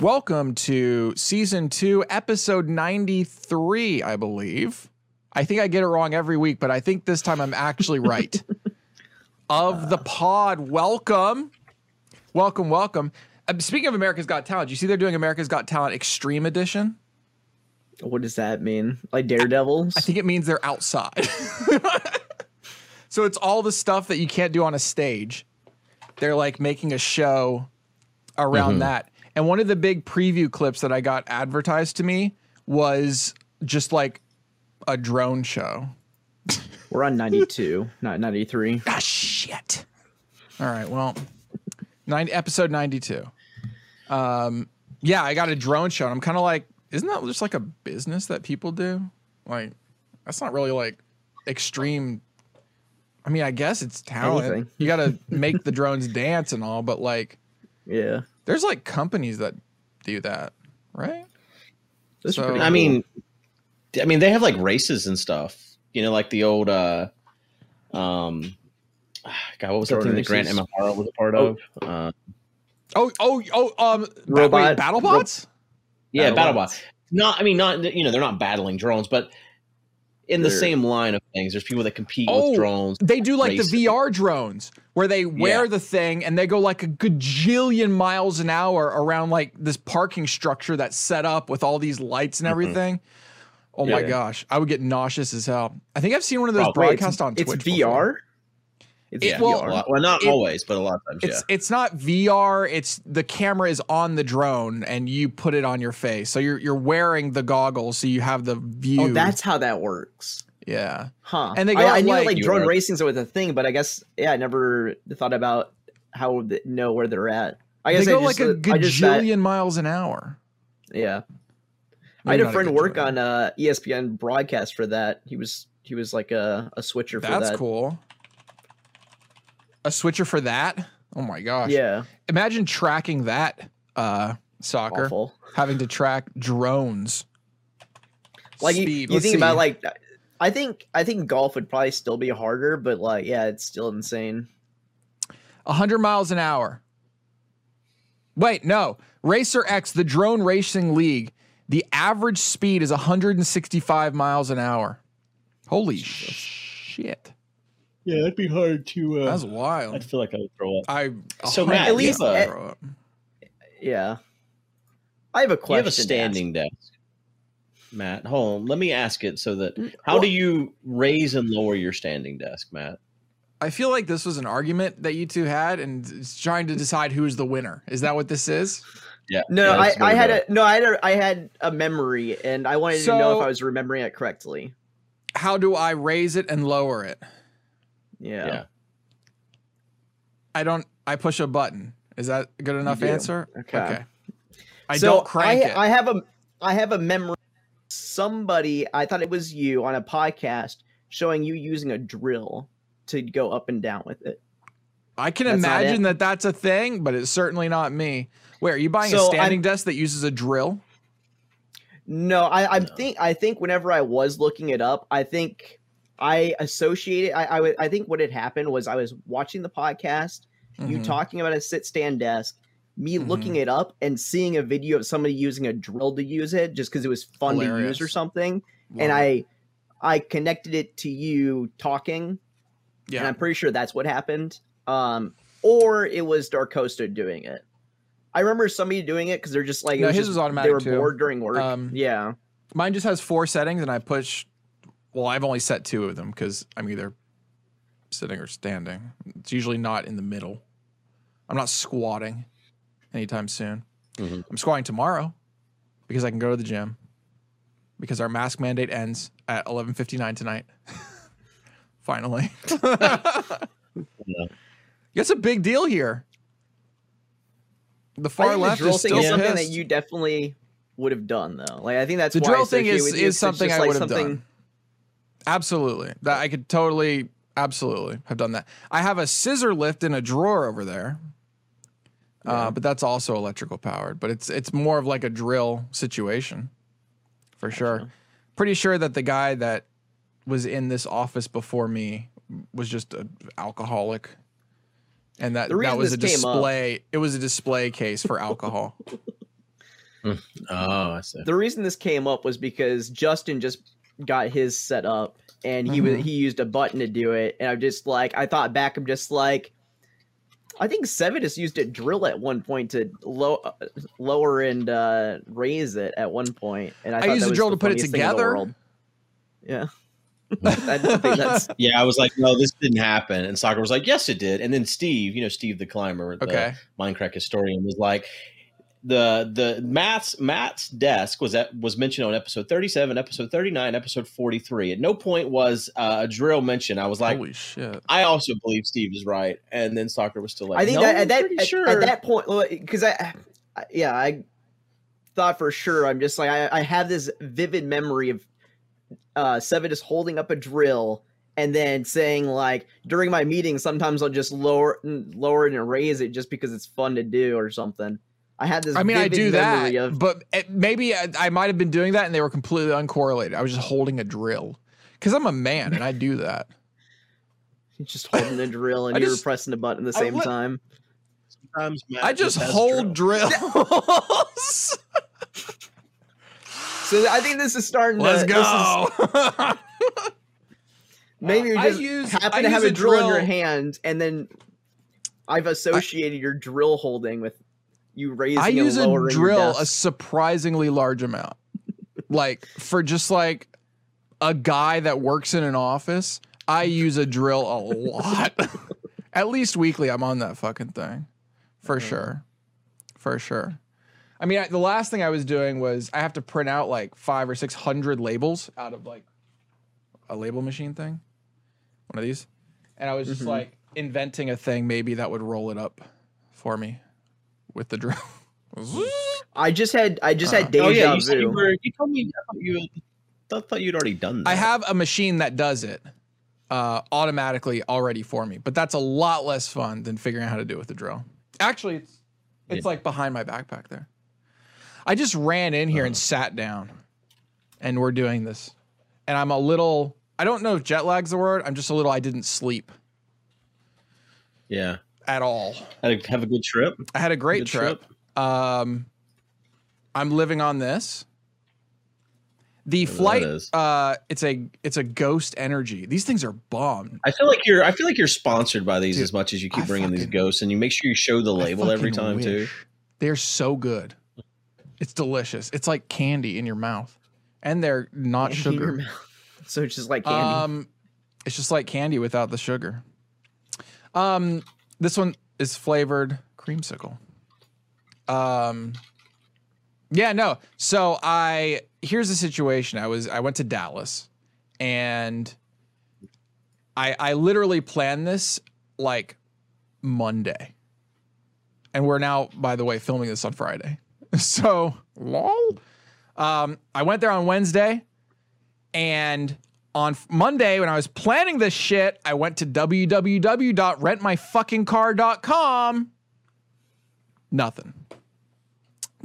Welcome to season two, episode 93, I believe. I think I get it wrong every week, but I think this time I'm actually right. of the pod, welcome. Welcome, welcome. Uh, speaking of America's Got Talent, you see they're doing America's Got Talent Extreme Edition? What does that mean? Like Daredevils? I think it means they're outside. so it's all the stuff that you can't do on a stage. They're like making a show around Mm-hmm. that. And one of the big preview clips that I got advertised to me was just like a drone show. We're on 92, not 93. Ah, shit. All right. Well, nine, episode 92. Um, yeah, I got a drone show. And I'm kind of like, isn't that just like a business that people do? Like, that's not really like extreme. I mean, I guess it's talent. Anything. You got to make the drones dance and all, but like, Yeah. There's like companies that do that, right? That's So- pretty I mean, I mean, they have like races and stuff. You know, like the old, uh, um, God, what was that Drone thing that Grant races? Imahara was a part Oh. of? Uh, Oh, oh, oh, um, Robot- wait, BattleBots? yeah, BattleBots. BattleBot. Not, I mean, not you know, they're not battling drones, but in the They're- same line of things, there's people that compete Oh, with drones. They do like Racing. the VR drones where they wear Yeah. the thing and they go like a gajillion miles an hour around like this parking structure that's set up with all these lights and mm-hmm. everything. Oh my Yeah. gosh, I would get nauseous as hell. I think I've seen one of those Oh, wait, broadcasts on it's Twitch. VR? before. It's It- Yeah, well, a well, not it- always, but a lot of times, It's yeah. it's not VR. It's the camera is on the drone and you put it on your face. So you're you're wearing the goggles, so you have the view. Oh, that's how that works. yeah. Huh. And they go I, out I knew like- like, You drone are- racing's was a thing, but I guess yeah, I never thought about how they know where they're at. I guess They guess go I just, like a I just thought- gajillion miles an hour. yeah. I had a friend work on uh, ESPN broadcast for that. He was he was like a, a switcher for That's that. cool. A switcher for that? Oh my gosh. Yeah, Imagine tracking that uh soccer. awful. Having to track drones. Like you, Speed. you Let's think see. about like, I think I think golf would probably still be harder, but like yeah, it's still insane. 100 miles an hour. Wait, no. Racer X, the drone racing league, the average speed is 165 miles an hour. Holy shit. Yeah, that'd be hard to. Uh, That's wild. I'd feel like I would throw up. I So, 100% Matt, At least- would eh, throw up. Yeah, I have a question. You have a standing desk, Matt. Hold on. Let me ask it so that Mm, how well- do you raise and lower your standing desk, Matt? I feel like this was an argument that you two had and it's trying to decide who's the winner. Is that what this is? Yeah. No, yeah, I, I had it a no, I had a I had a memory, and I wanted to know if I was remembering it correctly. How do I raise it and lower it? Yeah. Yeah. I don't I push a button. Is that a good enough answer? Okay. I so don't crank I, it. I have a I have a memory. Somebody, I thought it was you on a podcast showing you using a drill to go up and down with it. I can That's imagine that that's a thing, but it's certainly not me. Wait, are you buying a standing I'm- desk that uses a drill? No, I, I No. think I think whenever I was looking it up, I think I associated. I I, would- I think what had happened was I was watching the podcast, you Mhm. talking about a sit stand desk, me Mhm. looking it up and seeing a video of somebody using a drill to use it just because it was fun to use or something, and. I I connected it to you talking, and yeah, I'm pretty sure that's what happened. Um, or it was Darkosta doing it. I remember somebody doing it because they're just like it No, was his just- was automatic They were too. bored during work. Um, yeah. mine just has four settings, and I push. Well, I've only set two of them because I'm either sitting or standing. It's usually not in the middle. I'm not squatting anytime soon. Mhm. I'm squatting tomorrow because I can go to the gym because our mask mandate ends at 11:59 tonight. Finally. Yeah. It's a big deal here. The far I left the drill is thing still is something that you definitely would have done though. Like I think that's the why I drill thing associate is with you, is 'cause it's something just I like would have done. Absolutely, that I could totally, absolutely have done that. I have a scissor lift in a drawer over there, Yeah. uh, but that's also electrical powered. But it's it's more of like a drill situation, for sure. Pretty sure that the guy that was in this office before me was just an alcoholic, and that that was a this came up- display. It was a display case for alcohol. Oh, I see. The reason this came up was because Justin just got his set up and he was Mhm. he used a button to do it, and I'm just like I thought back, I'm just like. I think Sevidus used a drill at one point to low, uh, lower and uh, raise it at one point, and I, I used a drill to put it funniest thing in the together. Yeah, I that's Yeah, I was like, no, this didn't happen. And Soccer was like, yes, it did. And then Steve, you know, Steve the climber, the Okay. Minecraft historian, was like, the the Matt's Matt's desk was at was mentioned on episode 37, episode 39, episode 43. At no point was uh, a drill mentioned. I was like, Holy shit. I also believe Steve is right. And then Soccer was still like, I think no, that, at that at, sure. at that point, because I, I, yeah, I thought for sure. I'm just like I, I have this vivid memory of uh Sevidus holding up a drill and then saying like during my meeting, sometimes I'll just lower lower it and raise it just because it's fun to do or something. I had this. I mean, I do that, Of, but it, maybe I, I might have been doing that and they were completely uncorrelated. I was just holding a drill because I'm a man and I do that. You're just holding a drill and I you're just- pressing a button at the I same lit- time. Sometimes Matt I just has hold drill. drills. So I think this is starting. Let's to, this is- go. Maybe you uh, I just use- happen I to have a a drill, in your hand, and then I've associated your drill holding with you raising I use a drill a surprisingly large amount. like for just like a guy that works in an office, I use a drill a lot. At least weekly, I'm on that fucking thing. For sure. For sure. I mean, I, the last thing I was doing was I have to print out like five or six hundred labels out of like a label machine thing, one of these, and I was just Mhm. like inventing a thing maybe that would roll it up for me with the drill. I just had I just Uh, had deja Oh yeah, you said you were. You told me. I thought you. I thought you'd already done that. I have a machine that does it uh, automatically already for me, but that's a lot less fun than figuring out how to do it with the drill. Actually, it's it's like behind my backpack there. I just ran in here and Uh-huh. sat down, and we're doing this, and I'm a little. I don't know if jet lag's the word. I'm just a little. I didn't sleep Yeah. At all. Had a, have a good trip. I had a great Good trip. Um, I'm living on this. The Whatever flight, uh, it's a it's a ghost energy. These things are bomb. I feel like you're. I feel like you're sponsored by these Dude, as much as you keep I bringing these ghosts, and you make sure you show the label every fucking time too. They're so good. It's delicious. It's like candy in your mouth, and they're not in your sugar. So it's just like candy. Um, it's just like candy without the sugar. Um, this one is flavored creamsicle. Um, yeah, no. So I here's the situation. I was I went to Dallas, and I I literally planned this like Monday, and we're now by the way filming this on Friday. So lol. Um, I went there on Wednesday. And on Monday, when I was planning this shit, I went to www.rentmyfuckingcar.com. Nothing.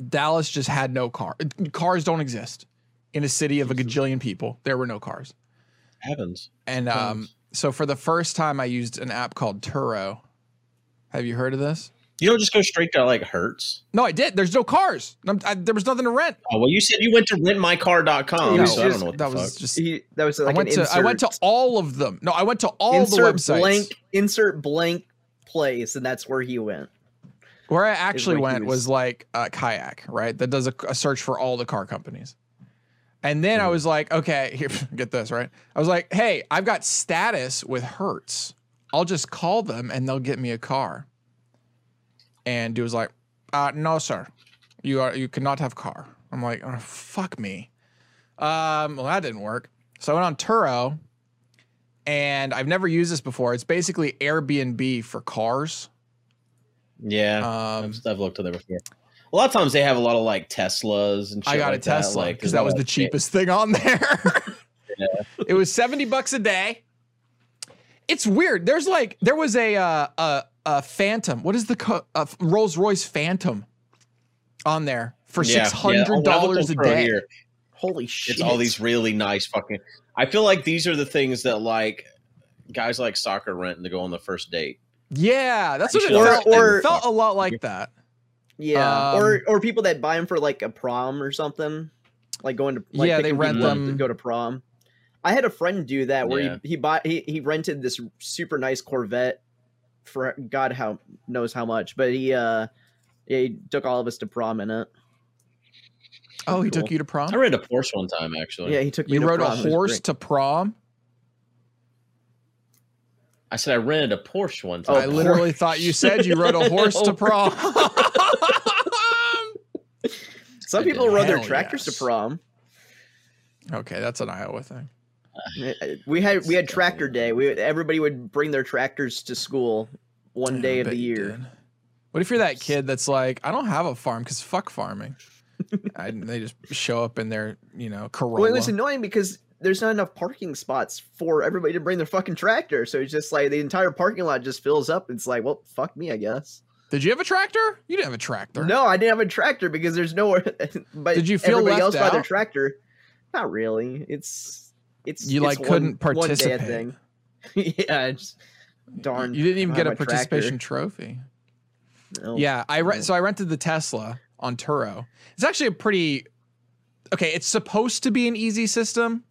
Dallas just had no car. Cars don't exist in a city of a gajillion people. There were no cars. Happens. And um, so for the first time, I used an app called Turo. Have you heard of this? You don't just go straight to like Hertz. No, I did. There's no cars. I'm- I- there was nothing to rent. Oh well, you said you went to rentmycar.com. He was so I don't just- know what that the was fuck. just. He, that was like I went an to. insert, I went to all of them. No, I went to all insert the websites. blank insert blank place, and that's where he went. Where I actually where went was- was like a kayak, right? That does a, a search for all the car companies. And then I Hmm. was like, okay, here, get this, right? I was like, hey, I've got status with Hertz. I'll just call them and they'll get me a car. And dude was like, uh, no, sir. You are you cannot have car. I'm like, oh, fuck me. Um, well, that didn't work. So I went on Turo and I've never used this before. It's basically Airbnb for cars. Yeah, Um, I've, I've looked at there before. A lot of times they have a lot of like Teslas and shit I got like a Tesla That. Like, because that was the cheapest thing on there. It was 70 bucks a day. It's weird. There's like there was a uh, a, a Phantom. What is the co- uh, Rolls Royce Phantom on there for Yeah, six yeah. hundred Oh, I looked dollars on a day? Here. Holy shit! It's all these really nice fucking. I feel like these are the things that like guys like soccer rent to go on the first date. Yeah, that's You what it should felt. also- it felt a lot like that. Yeah, Um, or or people that buy them for like a prom or something, like going to like Yeah, they picking rent them- to go to prom. I had a friend do that where Yeah. he he bought he he rented this super nice Corvette for God how knows how much, but he uh he took all of us to prom in it. Oh, he Cool. took you to prom. I rented a Porsche one time actually. Yeah, he took me. You to rode a prom. It was horse to prom. I said I rented a Porsche one time. I literally thought you said you rode a horse to Oh. prom. Some people rode their tractors yes. to prom. okay, that's an Iowa thing. Eh, we had we had tractor day. We everybody would bring their tractors to school one Yeah, day of the year. What if you're that kid that's like, I don't have a farm because fuck farming. I, they just show up in their, you know, Corolla. Well, it was annoying because there's not enough parking spots for everybody to bring their fucking tractor. So it's just like the entire parking lot just fills up. It's like, well, fuck me, I guess. Did you have a tractor? You didn't have a tractor. No, I didn't have a tractor because there's nowhere. but Did you feel everybody left else bought their tractor? Not really. It's it's You, it's like, couldn't one, one a participate. thing. yeah, it's darn. You didn't even get a have a tractor. participation trophy. No. Yeah, I re- No. so I rented the Tesla on Turo. It's actually a pretty okay. It's supposed to be an easy system.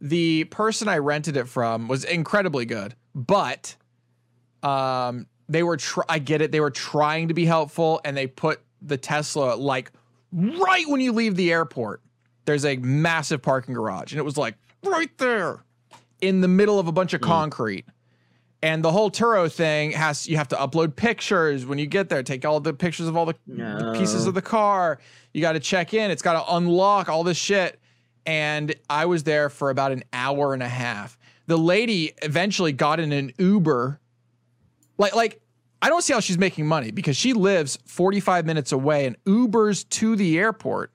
The person I rented it from was incredibly good, but um, they were. Tr- I get it. They were trying to be helpful, and they put the Tesla like right when you leave the airport. There's a massive parking garage, and it was like right there in the middle of a bunch of Mm. concrete. And the whole Turo thing has you have to upload pictures when you get there. Take all the pictures of all the, the pieces of the car. You got to check in. It's got to unlock all this shit. And I was there for about an hour and a half. The lady eventually got in an Uber. Like like I don't see how she's making money because she lives 45 minutes away and Ubers to the airport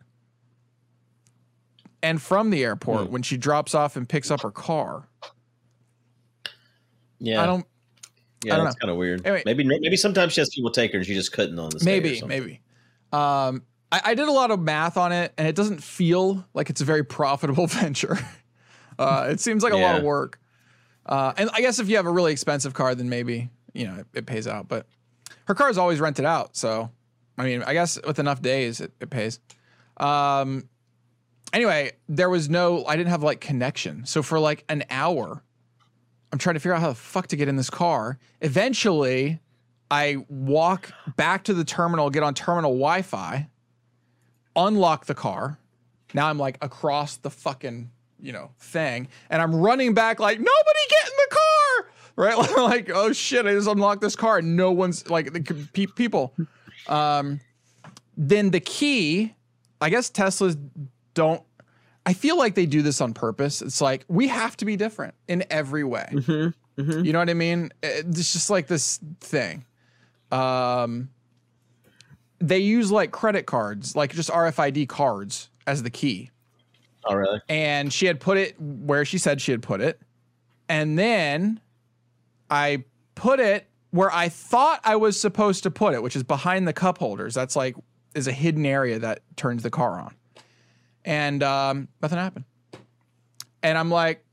and from the airport Hmm. when she drops off and picks up her car. yeah, I don't yeah, I don't that's kind of weird. Anyway. maybe maybe sometimes she has people take her and she just couldn't on the day maybe maybe um I, I did a lot of math on it and it doesn't feel like it's a very profitable venture uh it seems like a lot of work uh and i guess if you have a really expensive car then maybe you know it, it pays out but her car is always rented out so i mean i guess with enough days it, it pays um anyway there was no i didn't have like connection so for like an hour i'm trying to figure out how the fuck to get in this car eventually I walk back to the terminal, get on terminal Wi Fi, unlock the car. Now I'm like across the fucking, you know, thing. And I'm running back like, nobody get in the car. Right? like, oh shit, I just unlocked this car and no one's like the pe- people. Um, then the key, I guess Teslas don't, I feel like they do this on purpose. It's like, we have to be different in every way. Mm-hmm. Mm-hmm. You know what I mean? It's just like this thing. Um, they use like credit cards, like just RFID cards as the key. Oh, really? And she had put it where she said she had put it. And then I put it where I thought I was supposed to put it, which is behind the cup holders. That's like is a hidden area that turns the car on. And um, nothing happened. And I'm like,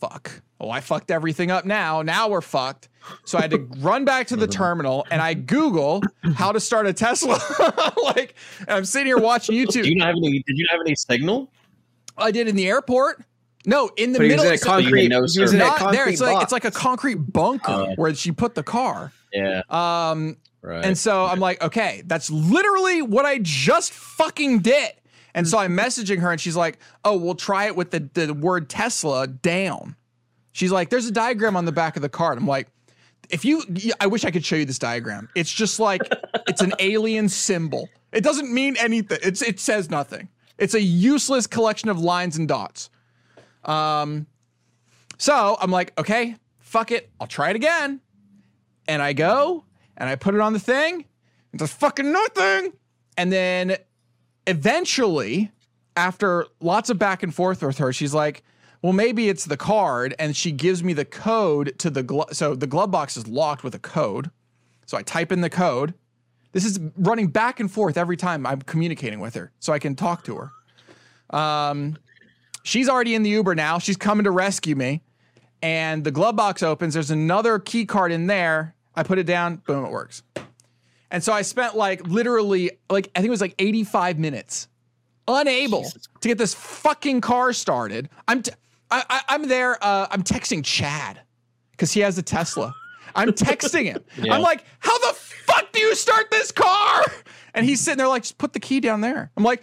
fuck. Oh, I fucked everything up now. Now we're fucked. So I had to run back to the terminal and I Google how to start a Tesla. like, and I'm sitting here watching YouTube. Do you not have any? Did you not have any signal? I did in the airport. No, in the But middle. in a it's concrete. no he was in a not concrete there. It's like it's like a concrete bunker Oh. where she put the car. Yeah, Um, right. and so I'm like, okay, that's literally what I just fucking did. And so I'm messaging her, and she's like, oh, we'll try it with the the word Tesla down. She's like, there's a diagram on the back of the card. I'm like, if you, I wish I could show you this diagram. It's just like it's an alien symbol. It doesn't mean anything. It's it says nothing. It's a useless collection of lines and dots. Um, so I'm like, okay, fuck it, I'll try it again. And I go and I put it on the thing. It's a fucking nothing. And then eventually, after lots of back and forth with her, she's like, well, maybe it's the card. And she gives me the code to the glove. So the glove box is locked with a code. So I type in the code. This is running back and forth every time I'm communicating with her so I can talk to her. Um, she's already in the Uber now. She's coming to rescue me. And the glove box opens. There's another key card in there. I put it down. Boom, it works. And so I spent like literally like I think it was like 85 minutes unable Jesus. to get this fucking car started. I'm t- I, I, I'm there. Uh, I'm texting Chad because he has a Tesla. I'm texting him. Yeah. I'm like, how the fuck do you start this car? And he's sitting there like, just put the key down there. I'm like,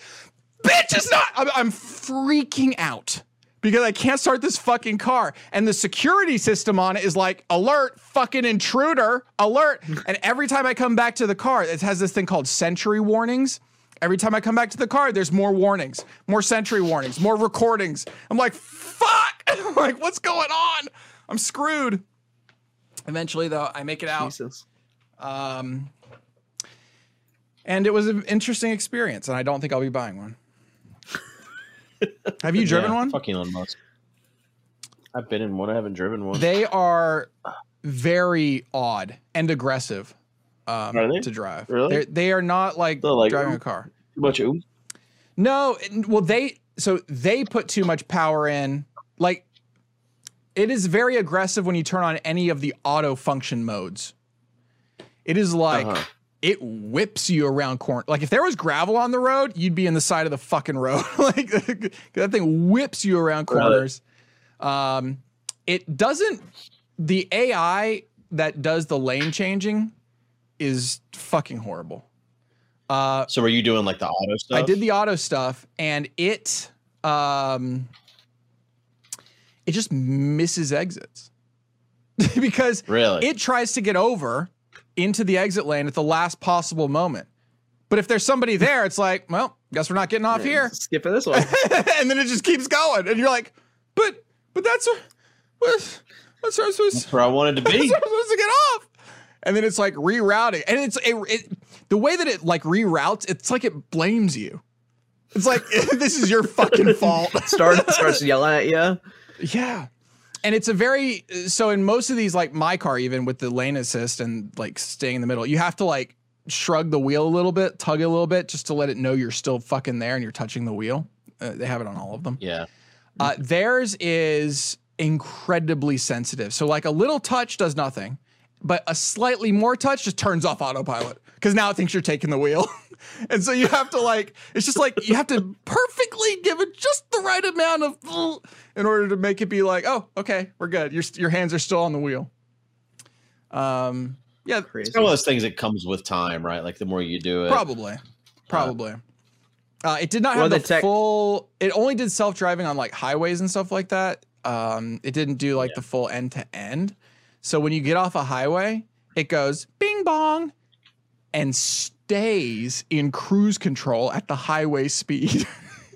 bitch, it's not. I'm, I'm freaking out because I can't start this fucking car. And the security system on it is like, alert, fucking intruder, alert. and every time I come back to the car, it has this thing called Sentry warnings. Every time I come back to the car, there's more warnings, more Sentry warnings, more recordings. I'm like, fuck. I'm like, what's going on? I'm screwed. Eventually, though, I make it out. Jesus. Um, and it was an interesting experience, and I don't think I'll be buying one. Have you driven Yeah, one? Fuck Elon Musk. I've been in one. I haven't driven one. They are very odd and aggressive um, to drive. Really? They're, they are not like, like- driving a car. Too much ooh. No, well they so they put too much power in. Like it is very aggressive when you turn on any of the auto function modes. It is like Uh-huh. It whips you around corner. Like if there was gravel on the road, you'd be in the side of the fucking road. like that thing whips you around corners. Um, it doesn't. The AI that does the lane changing is fucking horrible. Uh, So were you doing like the auto stuff? I did the auto stuff and it um it just misses exits. because Really? it tries to get over into the exit lane at the last possible moment. But if there's somebody there, it's like, well, guess we're not getting off here. Skipping this one. and then it just keeps going. And you're like, but but that's what that's where I'm supposed That's where I wanted to be. Where I'm supposed to get off. And then it's like rerouting, and it's it, it the way that it like reroutes. It's like it blames you. It's like this is your fucking fault. Start starts yelling at you. yeah, and it's a very so in most of these like my car even with the lane assist and like staying in the middle, you have to like shrug the wheel a little bit, tug it a little bit, just to let it know you're still fucking there and you're touching the wheel. Uh, they have it on all of them. Yeah. Uh, theirs is incredibly sensitive. So like a little touch does nothing, but a slightly more touch just turns off autopilot because now it thinks you're taking the wheel. and so you have to like, it's just like you have to perfectly give it just the right amount of in order to make it be like, oh, okay, we're good. Your your hands are still on the wheel. Um, yeah, Crazy. It's one of those things that comes with time, right? Like the more you do it. Probably, probably. Uh, it did not Well, have the, the tech- full. It only did self driving on like highways and stuff like that. Um, it didn't do like Yeah. the full end to end. So when you get off a highway, it goes bing bong, and stays in cruise control at the highway speed.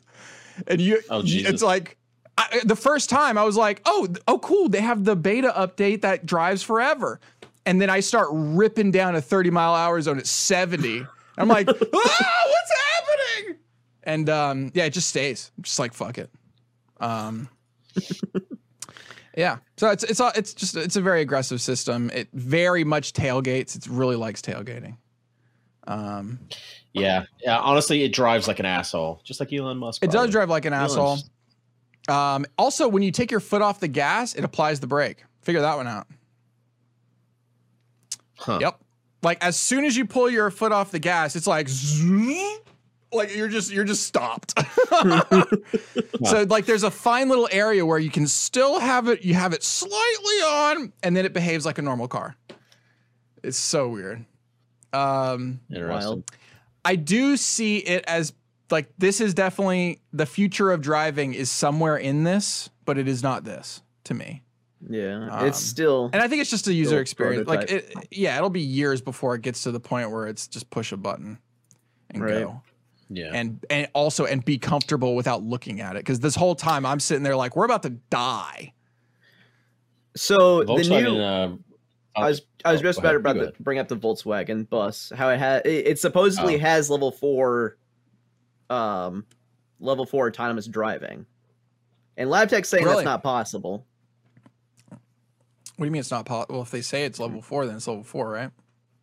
and you, oh, it's like I, the first time I was like, oh, oh, cool. They have the beta update that drives forever. And then I start ripping down a 30 mile hour zone at 70. I'm like, ah, what's happening? And um, yeah, it just stays. I'm just like, fuck it. Um, yeah. So it's it's it's just it's a very aggressive system. It very much tailgates. It really likes tailgating. Um, Yeah. Yeah. Honestly, it drives like an asshole, just like Elon Musk. it does drive like an Elon's- asshole. Um, also, when you take your foot off the gas, it applies the brake. Figure that one out. Huh. Yep. Like as soon as you pull your foot off the gas, it's like like you're just you're just stopped. so like there's a fine little area where you can still have it, you have it slightly on, and then it behaves like a normal car. It's so weird. Um Interesting. Wild. I do see it as like this is definitely the future of driving is somewhere in this, but it is not this to me. Yeah, Um, it's still. And I think it's just a user Still experience. Like, it, yeah, it'll be years before it gets to the point where it's just push a button and Right. go, Yeah. and and also and be comfortable without looking at it. Because this whole time I'm sitting there like we're about to die. So the new. uh, I was I was oh, just go about ahead, to bring up the Volkswagen bus. How it had it, it supposedly Oh. has level four, um, level four autonomous driving, and LabTech's saying Really? that's not possible. What do you mean it's not possible? Well, if they say it's level four, then it's level four, right?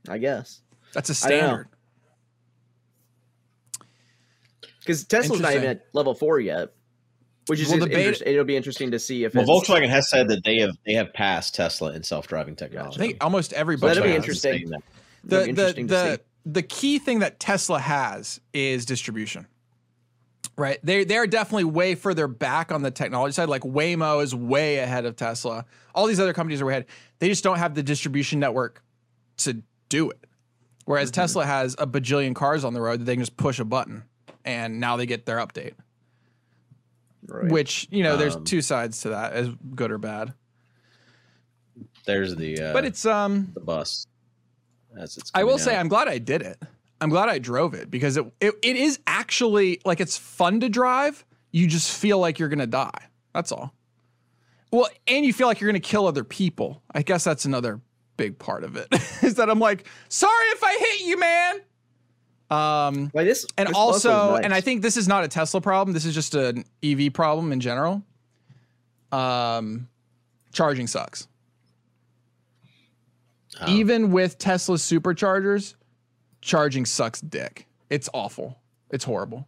I guess That's a standard. because Tesla's not even at level four yet, which is Well, the beta- interest- it'll be interesting to see if Well, it's, Volkswagen has said that they have they have passed Tesla in self driving technology. I think almost So everybody. that'll be interesting. that. The It'll be the interesting to the see. the key thing that Tesla has is distribution. Right? They they're definitely way further back on the technology side. Like Waymo is way ahead of Tesla. All these other companies are way ahead. They just don't have the distribution network to do it. Whereas Mm-hmm. Tesla has a bajillion cars on the road that they can just push a button and now they get their update. Right. Which, you know, there's Um, two sides to that, as good or bad. There's the uh, But it's um the bus. As it's I will coming say. I'm glad I did it. I'm glad I drove it because it, it it is actually like it's fun to drive. You just feel like you're gonna die. That's all. Well, and you feel like you're gonna kill other people. I guess that's another big part of it. is that I'm like, sorry if I hit you, man. Um this, and this also, nice. and I think this is not a Tesla problem. This is just an EV problem in general. Um, charging sucks. Oh. Even with Tesla superchargers, charging sucks dick. It's awful. It's horrible.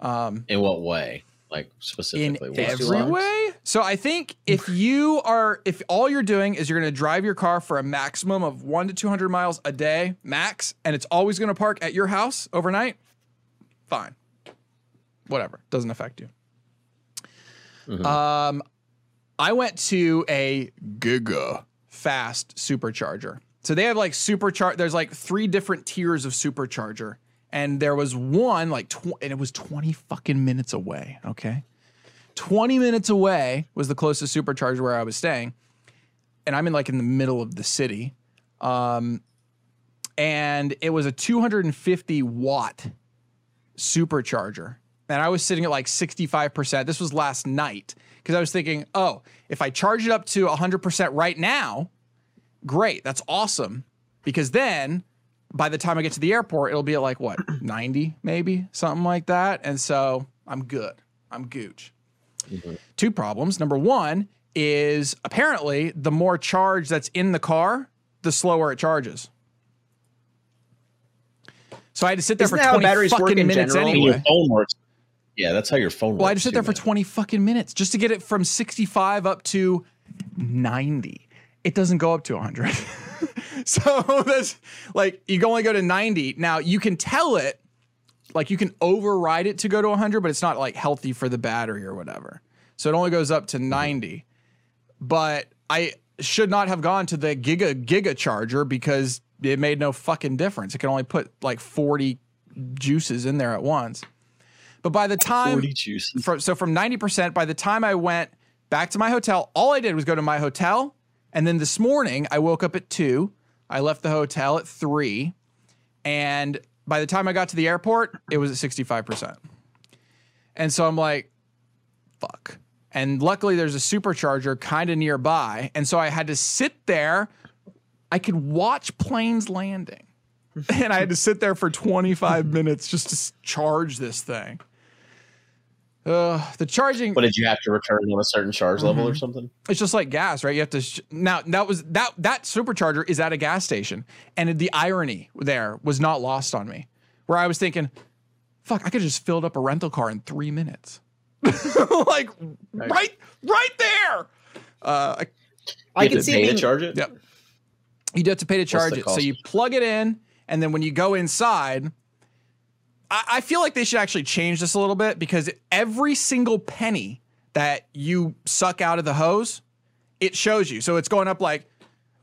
Um, in what way? Like specifically, too every way. So I think if you are, if all you're doing is you're going to drive your car for a maximum of one to 200 miles a day, max, and it's always going to park at your house overnight, fine. Whatever. Doesn't affect you. Mhm. Um, I went to a Giga Fast supercharger. So they have like supercharge. There's like three different tiers of supercharger, and there was one like, tw- and it was 20 fucking minutes away. Okay, 20 minutes away was the closest supercharger where I was staying, and I'm in like in the middle of the city. Um, and it was a 250 watt supercharger. And I was sitting at like 65%. This was last night because I was thinking, oh, if I charge it up to 100% right now, great. That's awesome. Because then by the time I get to the airport, it'll be at like what, 90 maybe, something like that. And so I'm good. I'm gooch. Mhm. Two problems. Number one is apparently the more charge that's in the car, the slower it charges. So I had to sit there Isn't for 20 batteries fucking minutes general? Anyway. your phone works. Yeah, that's how your phone works. Well, I had to sit there too, for 20 fucking minutes just to get it from 65 up to 90. It doesn't go up to 100. so that's like you can only go to 90. Now you can tell it, like you can override it to go to 100, but it's not like healthy for the battery or whatever. So it only goes up to mm-hmm. 90. But I should not have gone to the giga giga charger because it made no fucking difference. It can only put like 40 juices in there at once. But by the time 40 juices. from, so from 90% by the time I went back to my hotel, all I did was go to my hotel. And then this morning I woke up at two. I left the hotel at three. And by the time I got to the airport, it was at 65%. And so I'm like, fuck. And luckily there's a supercharger kind of nearby. And so I had to sit there. I could watch planes landing. and I had to sit there for 25 minutes just to charge this thing. Uh, the charging But did you have to return on a certain charge level Mm-hmm. or something? it's just like gas, right? You have to sh- now that was that that supercharger is at a gas station, and the irony there was not lost on me, where I was thinking, "Fuck, I could have just filled up a rental car in three minutes, like right, right there." Uh, I- I You can have to see pay being, to charge it. Yep. you do have to pay to charge it, so you plug it in, and then when you go inside. I, I feel like they should actually change this a little bit because every single penny that you suck out of the hose, it shows you. So it's going up like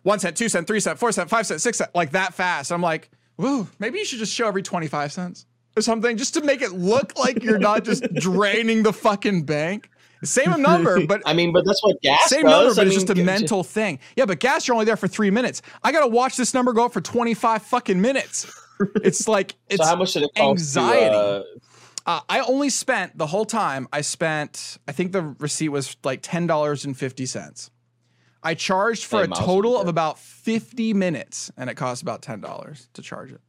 one cent, two cent, three cent, four cent, five cent, six cent, like that fast. I'm like, whoa, maybe you should just show every 25 cents or something just to make it look like you're not just draining the fucking bank. Same number, but I mean, but that's what gas same does. number, but I it's mean, just a mental thing. Yeah, but gas, you're only there for three minutes. I gotta watch this number go up for 25 fucking minutes. It's like it's So how much did it cost? anxiety. To, uh, uh, I only spent the whole time. I spent. I think the receipt was like ten dollars and fifty cents. I charged for Hey, a miles total of about fifty minutes, and it cost about ten dollars to charge it.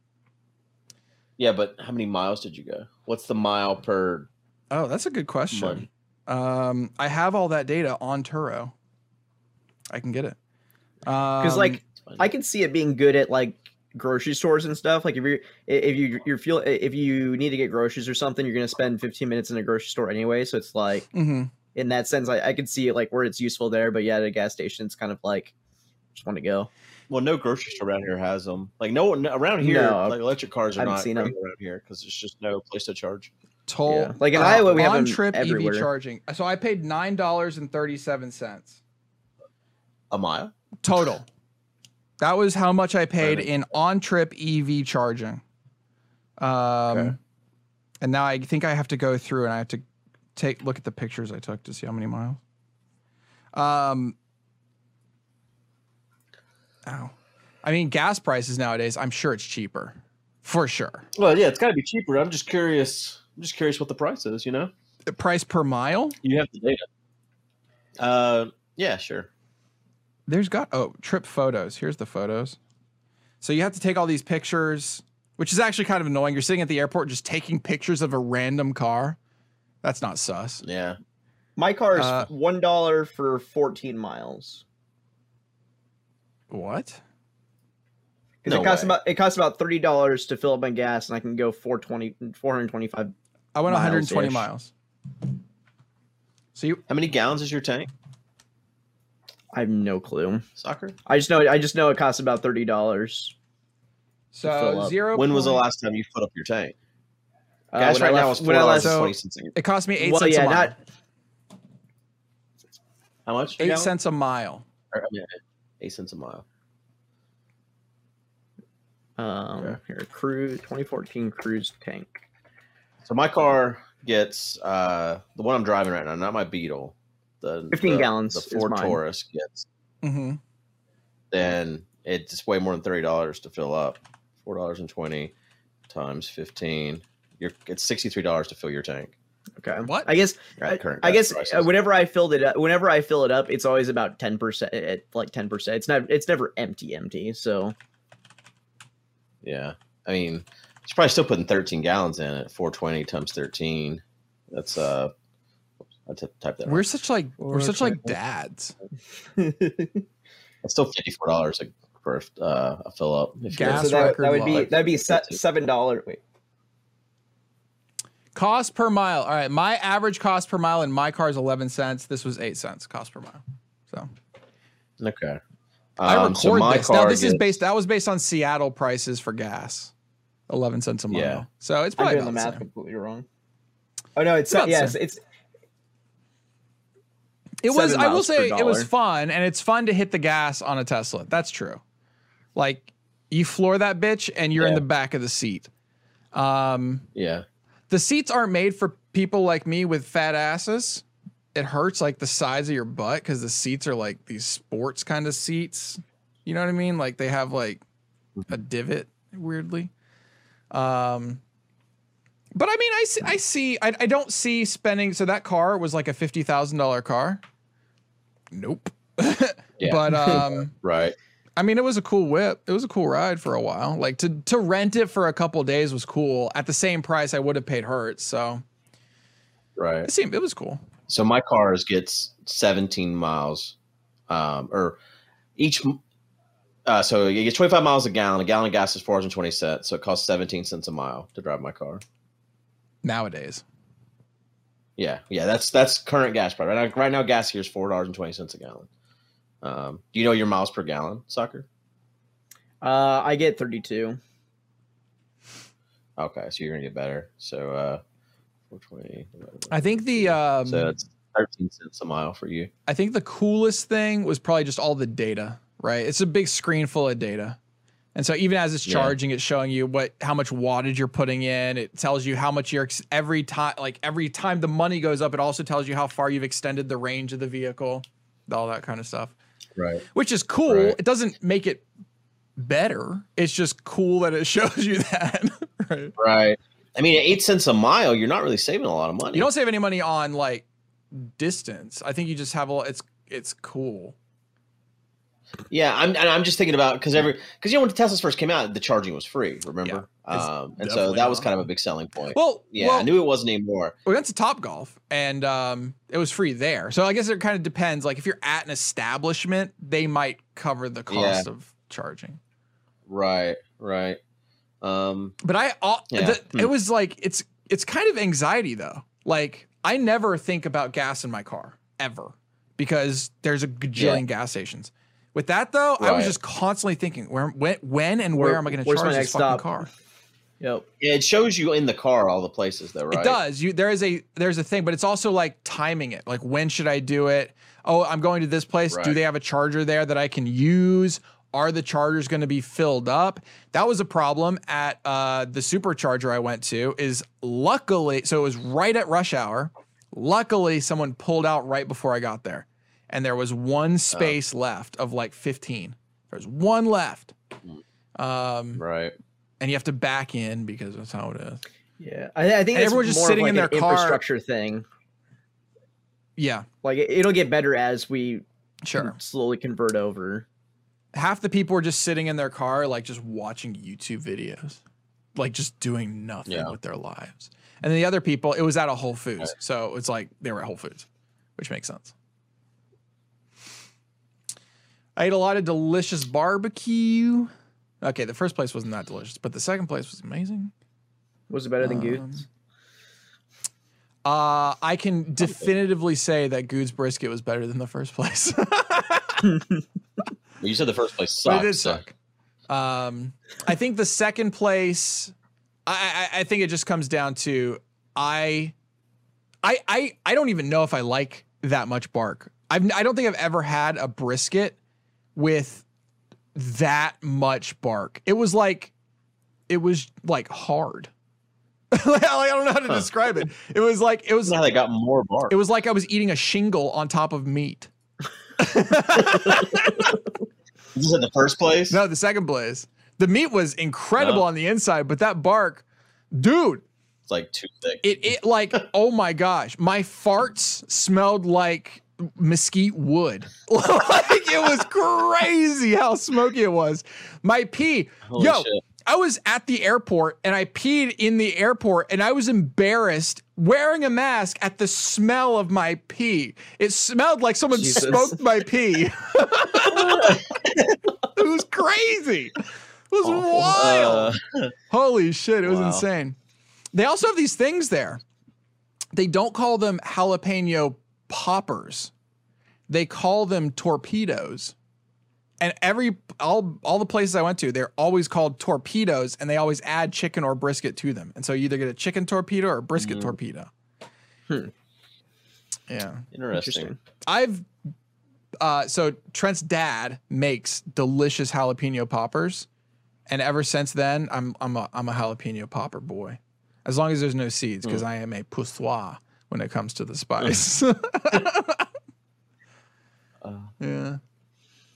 yeah, but how many miles did you go? What's the mile per Oh, that's a good question. Um, I have all that data on Turo. I can get it. because Um, like I can see it being good at like grocery stores and stuff. Like if you're if you you're feel if you need to get groceries or something, you're gonna spend 15 minutes in a grocery store anyway. So it's like mhm. in that sense, I, I can see it like where it's useful there. But yeah, at a gas station, it's kind of like just want to go. Well, no grocery store around here has them. Like no one around here, No. like electric cars are Haven't not seen 'em. regular around here because there's just no place to charge. Toll Yeah. Like in Iowa, we have on 'em trip everywhere. EV charging. So I paid nine dollars and thirty seven cents A mile? total. That was how much I paid Right. in on trip EV charging. Um, Okay. and now I think I have to go through and I have to take look at the pictures I took to see how many miles. Um. Ow. I mean, gas prices nowadays. I'm sure it's cheaper, for sure. Well, yeah, it's got to be cheaper. I'm just curious. I'm just curious what the price is. You know, The price per mile. you have the data. Uh, yeah, sure. There's got oh trip photos. Here's the photos. So you have to take all these pictures, which is actually kind of annoying. You're sitting at the airport just taking pictures of a random car. That's not sus. Yeah. My car is Uh, one dollar for fourteen miles. What? Because No it costs way. about it costs about thirty dollars to fill up my gas, and I can go 420, 425. I went 120 Miles-ish. miles. So you How many gallons is your tank? I have no clue. Soccer. I just know I just know it costs about thirty dollars. so zero. When was the last time you put up your tank? Uh, Gas when I right now left- is when four dollars So- twenty cents. a- It cost me eight well, cents yeah, a mile. not How much? eight gallon? cents a mile. Or, I mean, eight cents a mile. um Okay. here cruise 2014 cruise tank. So my car gets uh the one I'm driving right now, not my Beetle. The 15 the- gallons The Ford. Taurus gets. Mm-hmm. Then it's way more than thirty dollars to fill up. Four dollars and twenty times fifteen. You're it's sixty three dollars to fill your tank. Okay. What? I guess At I, current I gas guess prices. uh, whenever I filled it up, whenever I fill it up, it's always about ten percent. At like ten percent, it's not. It's never empty, empty. So Yeah. I mean, it's probably still putting 13 gallons in at 420 times 13. That's uh I t- type that. We're We're such like we're such like dads. It's still $54 a- for uh, a fill up. If Gas so that, record that would be low. that'd be seven dollar. Wait, Cost per mile. All right, my average cost per mile in my car is 11 cents. This was eight cents cost per mile. So Okay. I Um, so record my this. Now car this is gets- based. That was based on Seattle prices for gas, 11 cents a mile. Yeah. So it's I'm probably doing the about the math same. completely wrong. Oh no, it's About the yes, same. it's It was. I will say it was fun, and it's fun to hit the gas on a Tesla. That's true. Like you floor that bitch, and you're in the back of the seat. Um, Yeah. the seats aren't made for people like me with fat asses. It hurts like the sides of your butt because the seats are like these sports kind of seats. You know what I mean? Like they have like a divot weirdly. Um, but I mean, I see, I see, I, I don't see spending. So that car was like a fifty thousand dollar car. Nope. Yeah. But um, Right. I mean, it was a cool whip. It was a cool ride for a while. Like to to rent it for a couple of days was cool. At the same price I would have paid Hertz. So Right. it seemed it was cool. So my cars gets 17 miles, um, or each. Uh, so it gets 25 miles a gallon. A gallon of gas is four cents. cents. So it costs 17 cents a mile to drive my car. Nowadays, Yeah, yeah, that's that's current gas price. Right now, right now gas here is four dollars and twenty cents a gallon. Um, do you know your miles per gallon, soccer? uh, I get thirty two. Okay, so you're gonna get better. So uh, four twenty. I think the um, so it's thirteen cents a mile for you. I think the coolest thing was probably just all the data. Right, it's a big screen full of data, and so even as it's Yeah. charging, it's showing you what how much wattage you're putting in. It tells you how much you're ex- every time like every time the money goes up. It also tells you how far you've extended the range of the vehicle, all that kind of stuff. Right. which is cool. Right. It doesn't make it better. It's just cool that it shows you that. right. Right. I mean, at eight cents a mile, you're not really saving a lot of money. You don't save any money on like distance. I think you just have a it's it's cool. Yeah, I'm and I'm just thinking about because every because you know when the Teslas first came out, the charging was free. Remember? it's um, and so that was kind of a big selling point. Well, yeah, well, I knew it wasn't anymore. we went to Top Golf and um, it was free there. So I guess it kind of depends. Like if you're at an establishment, they might cover the cost of charging. Right. Right. Um, But I, uh, Yeah. the- Hmm. it was like it's it's kind of anxiety though. Like I never think about gas in my car ever because there's a gajillion gas stations. With that though, I was just constantly thinking, where, when, when, and where, Where- am I going to charge my this next fucking stop? car? Yep. Yeah, it shows you in the car all the places though, right? It does. You there is a there's a thing, but it's also like timing it. Like when should I do it? Oh, I'm going to this place. Do they have a charger there that I can use? Are the chargers going to be filled up? That was a problem at uh, the supercharger I went to. Is luckily so it was right at rush hour. Luckily, someone pulled out right before I got there, and there was one space left of like 15. There's one left. Um, Right. and you have to back in because that's how it is. Yeah. I, I think And everyone's just more sitting of in their an car. infrastructure thing. Yeah, Like it, it'll get better as we sure. slowly convert over. half the people are just sitting in their car, like just watching YouTube videos, like just doing nothing Yeah. with their lives. And then the other people, it was at a Whole Foods. So it's like they were at Whole Foods, which makes sense. I ate a lot of delicious barbecue. Okay, the first place wasn't that delicious, but the second place was amazing. Was it better than Um, Goose? Uh, I can definitively say that Guude's brisket was better than the first place. Well, you said the first place but sucked. it did so- suck. Um, I think the second place, I, I I think it just comes down to I, I I I don't even know if I like that much bark. I've I don't think I've ever had a brisket with that much bark. It was like, it was like hard. like, I don't know how to describe it. It was like it was Now they got more bark. it was like I was eating a shingle on top of meat. This is in the first place. No, the second place. The meat was incredible No. on the inside, but that bark, dude, It's like too thick. it it like oh my gosh, my farts smelled like mesquite wood. like it was crazy how smoky it was. My pee, Holy yo, shit. I was at the airport and I peed in the airport and I was embarrassed wearing a mask at the smell of my pee. It smelled like someone Jesus. smoked my pee. it was crazy. It was Awful. wild. Uh, Holy shit, it was Wow. insane. They also have these things there. They don't call them jalapeno poppers. They call them torpedoes. And every all all the places I went to, they're always called torpedoes and they always add chicken or brisket to them. And so you either get a chicken torpedo or a brisket Mm. torpedo. Hmm. Yeah. interesting. I've uh so Trent's dad makes delicious jalapeno poppers. And ever since then, I'm I'm a I'm a jalapeno popper boy. As long as there's no seeds, because I am a poussoir when it comes to the spice. Uh, yeah.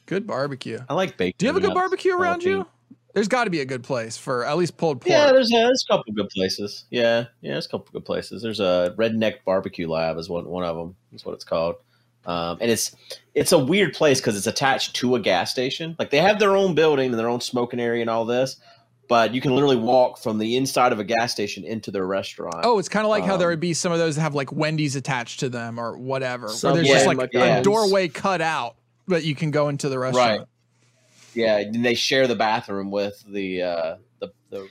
Good barbecue. I like bacon. Do you have a good barbecue around you? There's got to be a good place for at least pulled pork. Yeah, there's a, there's a couple good places. Yeah, yeah, there's a couple good places. There's a Redneck Barbecue Lab is one one of them. Is what it's called. Um, and it's it's a weird place because it's attached to a gas station. Like they have their own building and their own smoking area and all this, but you can literally walk from the inside of a gas station into their restaurant. Oh, it's kind of like how there Um, would be some of those that have like Wendy's attached to them or whatever. Where Subway, there's just like a doorway cut out, but you can go into the restaurant. Right. yeah, and they share the bathroom with the uh, the the.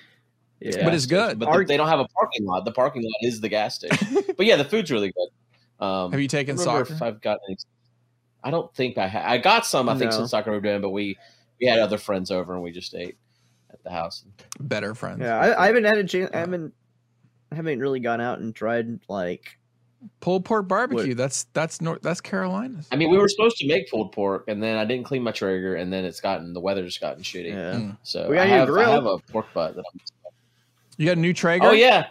Yeah. But it's good. But Our- they don't have a parking lot. The parking lot is the gas station. but yeah, the food's really good. Um, Have you taken don't soccer? if I've got any. I don't think I ha- I got some. I think No. since soccer moved in, but we we had other friends over and we just ate at the house. Better friends. Yeah, I, I haven't had a chance. I haven't. I haven't really gone out and tried like. Pulled pork barbecue. That's that's North. That's Carolinas. I mean, we were supposed to make pulled pork, and then I didn't clean my Traeger, and then it's gotten the weather's gotten shitty. Yeah. Mm. So We got I a new have, I have a pork butt that I'm. You got a new Traeger? Oh yeah.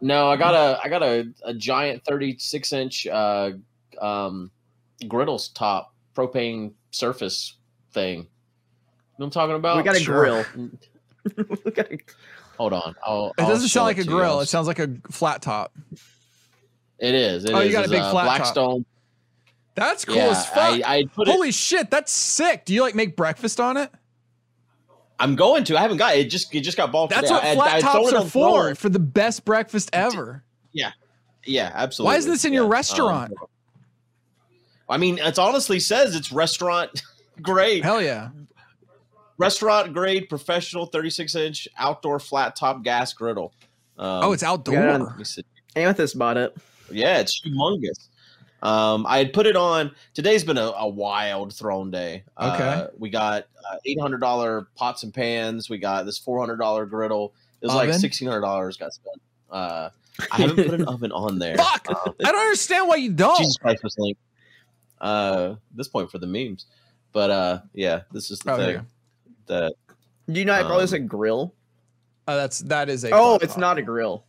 No, I got a I got a, a giant 36 inch uh, um, griddles top propane surface thing. You know what I'm talking about? we got a sure. grill. got a, Hold on. I'll, It doesn't show sound like a grill. I'll- It sounds like a flat top. It is. It Oh, you is. got a It's big flat top. That's cool yeah, as fuck. I, I put it. Holy shit, that's sick. Do you like make breakfast on it? I'm going to. I haven't got it. Just it just got bought. That's today. what I- flat I, I'd tops it are for. Throne. For the best breakfast ever. Yeah, yeah, absolutely. Why isn't this in your restaurant? Um, I mean, it honestly says it's restaurant grade. Hell yeah. Restaurant grade professional 36 inch outdoor flat top gas griddle. Um, Oh, it's got it on- outdoor. let me. Amethyst bought it. Yeah, it's humongous. Um, I had put it on. Today's been a, a wild throne day. Okay. Uh, we got uh, eight hundred dollar pots and pans. We got this four hundred dollar griddle. It was like sixteen hundred dollars got spent. Uh, I haven't put an oven on there. Fuck! Um, I don't understand why you don't. Jesus Christ, was link. Uh, this point for the memes, but uh, yeah, this is the Oh, there you thing that Do you not call this a Um, grill? Oh, that's that is a. Oh, flat it's top. not a grill.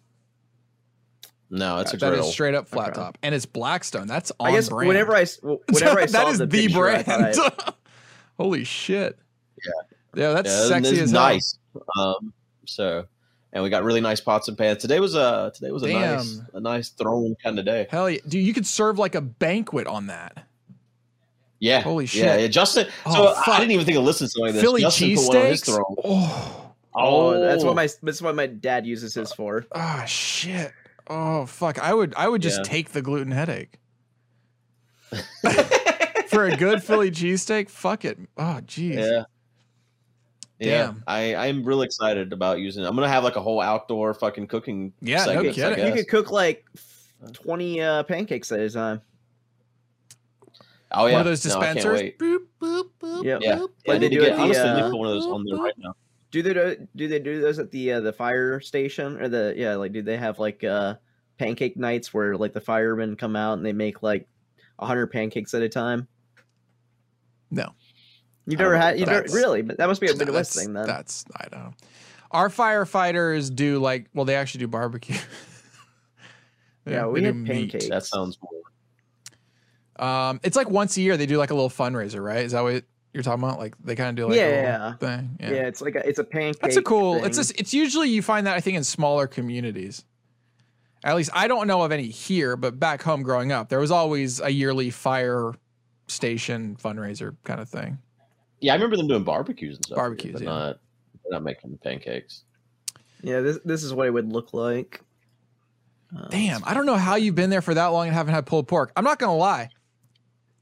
no, it's a That griddle. is straight up flat Okay. top, and it's Blackstone. That's on I guess brand. whenever I s- w- whenever I saw that is the, the, picture, I brand. I- Holy shit! Yeah. yeah, that's Yeah, and sexy it's as hell. nice. Um, so, and we got really nice pots and pans. Today was a today was a nice a nice throne kind of day. Hell yeah, dude! You could serve like a banquet on that. Yeah, Holy shit. yeah, Justin. Oh, so I didn't even think of listening to something like this. Philly Justin put one on his cheesesteaks. throne. Oh, oh, that's what my that's what my dad uses his for. ah, shit. Oh fuck! I would I would just Yeah. take the gluten headache for a good Philly cheesesteak. Fuck it. Oh jeez. Yeah. Yeah, Damn. I I'm real excited about using it. I'm gonna have like a whole outdoor fucking cooking. Yeah, no segment, I kidding. You could cook like twenty uh, pancakes at a time. Oh yeah, One of those No, I can't dispensers. wait. Boop, boop, boop, Yep. Yeah, boop, yeah. Like they need to do get- the, honestly, I need to uh, put one of those on there right now. Do they do, do they do those at the uh, the fire station or the yeah like do they have like uh pancake nights where like the firemen come out and they make like hundred pancakes at a time? No. You've never had you don't really, but that must be a No, Midwest that's, thing then. That's I don't know. Our firefighters do like well, they actually do barbecue. Yeah, we do had meat. pancakes. That sounds cool. Um, it's like once a year they do like a little fundraiser, right? Is that what you're talking about? Like they kind of do like a Yeah, little yeah. thing. yeah. it's like a, it's a pancake. That's a cool. It's just it's usually you find that I think in smaller communities. At least I don't know of any here, but back home growing up, there was always a yearly fire station fundraiser kind of thing. Yeah, I remember them doing barbecues and stuff. here, Barbecues, but yeah. not not making pancakes. yeah. This this is what it would look like. Uh, Damn, I don't know how you've been there for that long and haven't had pulled pork. I'm not gonna lie.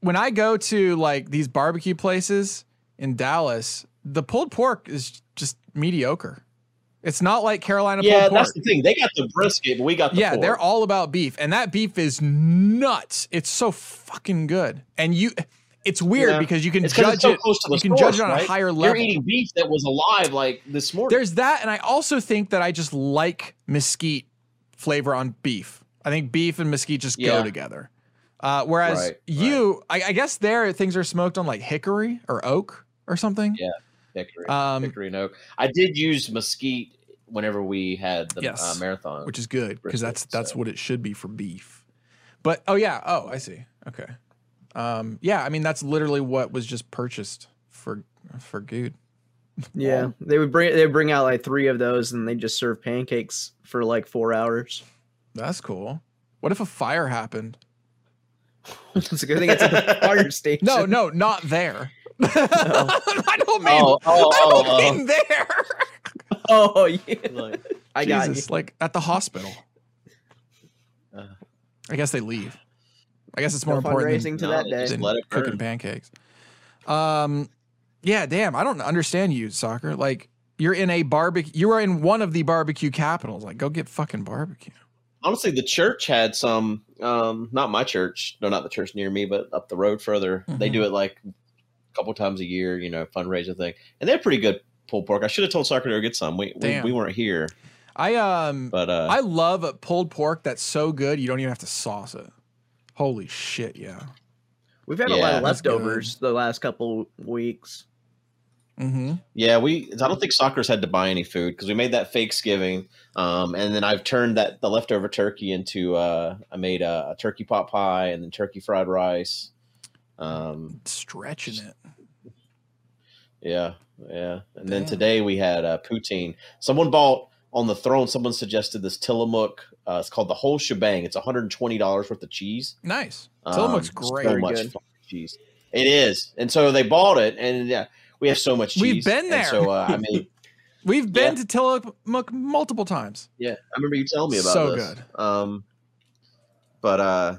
When I go to like these barbecue places in Dallas, the pulled pork is just mediocre. It's not like Carolina Yeah, pulled pork. that's the thing. They got the brisket, but we got the yeah, pork. they're all about beef, and that beef is nuts. It's so fucking good, and you, it's weird Yeah. because you can It's judge so it. close to the You can judge it on right? a higher level. You're eating beef that was alive like this morning. There's that, and I also think that I just like mesquite flavor on beef. I think beef and mesquite just go together. Uh, whereas Right, you, I, I guess there things are smoked on like hickory or oak or something. Yeah. hickory, Um, hickory and oak. I did use mesquite whenever we had the Yes. uh, marathon. which is good because that's that's so. what it should be for beef. But oh yeah, oh I see. Okay, um, yeah, I mean that's literally what was just purchased for for good. Yeah, they would bring they would bring out like three of those, and they just serve pancakes for like four hours. That's cool. What if a fire happened? it's a good thing it's a fire station. No, no, not there. I don't mean. Oh, oh, I oh, don't oh. mean there. Oh yeah, Like, I got you. like at the hospital. Uh. I guess they leave. I guess it's more No important than, to that day. than let it cooking burn. pancakes. Um, yeah, damn. I don't understand you, soccer. Like you're in a barbecue. You are in one of the barbecue capitals. Like, go get fucking barbecue. Honestly, the church had some. Um, not my church. No, not the church near me, but up the road further. They Mhm. do it like a couple times a year. You know, fundraiser thing, and they're pretty good pulled pork. I should have told Soccer to get some. We we, we weren't here, I um, but uh, I love a pulled pork that's so good you don't even have to sauce it. Holy shit, yeah. We've had a lot of leftovers the last couple weeks. Mm-hmm. Yeah, we. I don't think Soccer's had to buy any food because we made that fake skiving, um, and then I've turned that the leftover turkey into. Uh, I made a, a turkey pot pie and then turkey fried rice. Um, Stretching it. yeah, yeah, and then today we had uh, poutine. Someone bought on the throne. Someone suggested this Tillamook. Uh, it's called the whole shebang. It's one hundred and twenty dollars worth of cheese. Nice. Um, Tillamook's great. So much cheese. It is, and so they bought it, and yeah, we have so much cheese. We've been And there. so uh, I mean. We've been Yeah. to Tillamook multiple times. Yeah, I remember you telling me about So this. good. Um, but uh,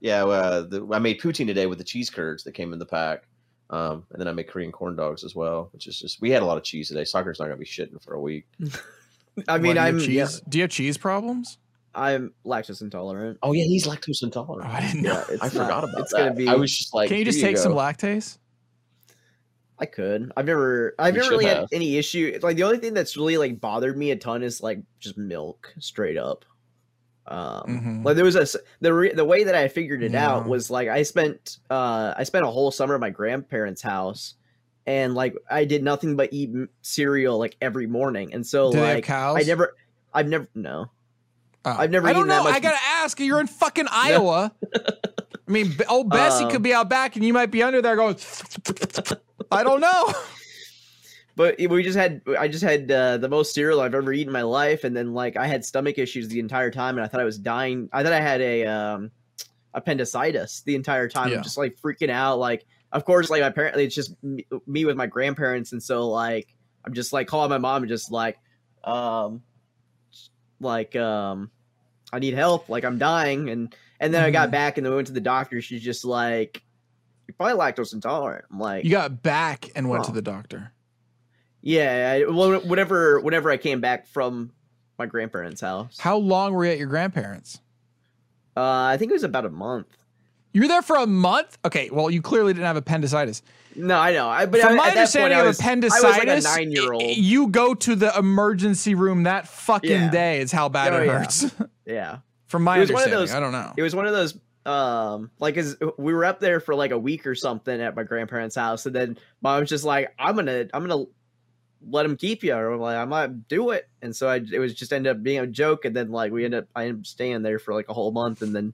yeah, uh, the, I made poutine today with the cheese curds that came in the pack. Um, and then I made Korean corn dogs as well, which is just we had a lot of cheese today. Soccer's not gonna be shitting for a week. I mean, do I'm cheese. yeah, Do you have cheese problems? I'm lactose intolerant. Oh yeah, he's lactose intolerant. Oh, I didn't know. it's I forgot not- about it's that. gonna be. I was just like, Can you just here take some lactase? I could. I've never. I've You never really should had any issue. Like the only thing that's really like bothered me a ton is like just milk, straight up. Um, Mhm. like there was a the re- the way that I figured it out was like I spent uh I spent a whole summer at my grandparents' house, and like I did nothing but eat m- cereal like every morning, and so Do like cows? I never, I've never no. Oh. I've never I don't eaten that know. I gotta ask. You're in fucking Iowa. I mean, old Bessie Um, could be out back, and you might be under there going. I don't know. But we just had I just had uh, the most cereal I've ever eaten in my life, and then like I had stomach issues the entire time, and I thought I was dying. I thought I had a um, appendicitis the entire time, Yeah. just like freaking out. Like, of course, like apparently it's just me, me with my grandparents, and so like I'm just like calling my mom and just like, um, like um, I need help, like I'm dying, and and then I got Mhm. back and then we went to the doctor. She's just like, you're probably lactose intolerant. I'm like, You got back and went to the doctor. Yeah, I, well, whenever whenever I came back from my grandparents' house, How long were you at your grandparents? uh, I think it was about a month. You were there for a month. Okay, well, you clearly didn't have appendicitis. No, I know. I, but From I, my point, understanding I of was, appendicitis, like nine-year-old. You go to the emergency room that fucking Yeah. day. Is how bad Oh, it yeah. hurts. Yeah, From my It was one of understanding, those- I don't know. it was one of those. Um, like, as we were up there for like a week or something at my grandparents' house, and then mom's just like, "I'm gonna, I'm gonna let him keep you," or I'm like, "I might do it," and so I, it was just ended up being a joke, and then like we ended up, I ended up staying there for like a whole month, and then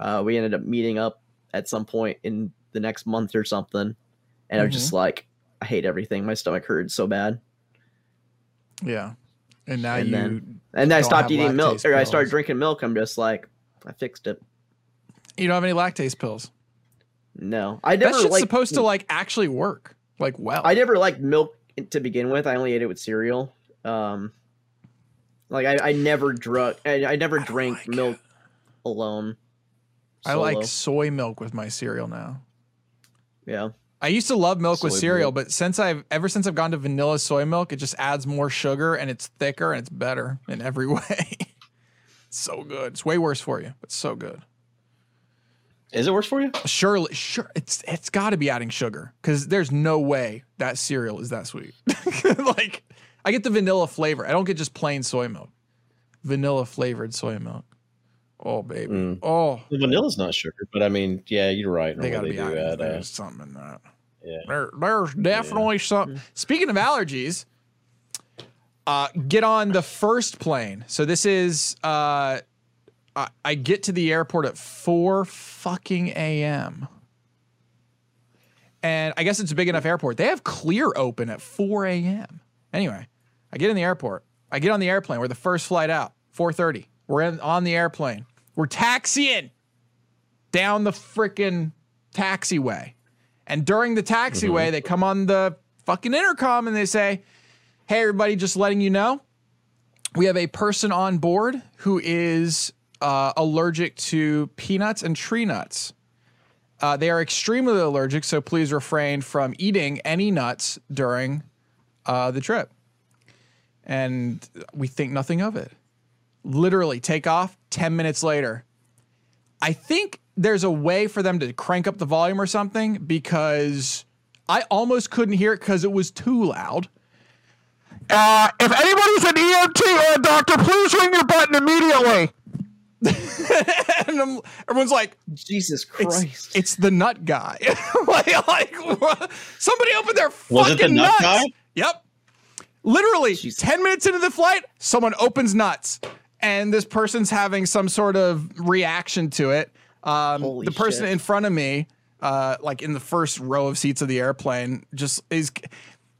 uh, we ended up meeting up at some point in the next month or something, and I was just like, I hate everything. My stomach hurts so bad. yeah, and now And you. then- And then I stopped eating milk, or I started drinking milk. I'm just like, I fixed it. You don't have any lactase pills. No, I That never shit's like. supposed to like actually work. Like well. I never liked milk to begin with. I only ate it with cereal. Um, like I, I never drunk. I, I never I drank like milk it. alone. I like soy milk with my cereal now. Yeah, I used to love milk with cereal, milk. but since I've ever since I've gone to vanilla soy milk, it just adds more sugar and it's thicker and it's better in every way. so good. It's way worse for you, but so good. Is it worse for you? Surely, sure, it's it's got to be adding sugar because there's no way that cereal is that sweet. like, I get the vanilla flavor. I don't get just plain soy milk. Vanilla flavored soy milk. Oh baby. Mm. Oh, The vanilla's not sugar, but I mean, yeah, you're right. they got to Normally be do adding. add, uh, There's something in that. yeah. There, there's definitely something. Speaking of allergies, uh, get on the first plane. So this is uh, I, I get to the airport at four fucking a.m. And I guess it's a big enough airport. They have clear open at 4 a.m. Anyway, I get in the airport. I get on the airplane. We're the first flight out. 4:30. We're in, on the airplane. We're taxiing down the freaking taxiway. And during the taxiway, mm-hmm. they come on the fucking intercom and they say, Hey, everybody, just letting you know, we have a person on board who is uh, allergic to peanuts and tree nuts. Uh, they are extremely allergic, so please refrain from eating any nuts during uh, the trip. And we think nothing of it. Literally, take off 10 minutes later. I think there's a way for them to crank up the volume or something because I almost couldn't hear it because it was too loud. Uh, if anybody's an EMT or a doctor, please ring your button immediately. and I'm, everyone's like, Jesus Christ. it's the nut guy. like, like what? somebody opened their Was fucking it the nut nuts. guy? Yep. Literally, Jesus. 10 minutes into the flight, someone opens nuts and this person's having some sort of reaction to it. Um, the person shit. in front of me, uh, like in the first row of seats of the airplane, just is.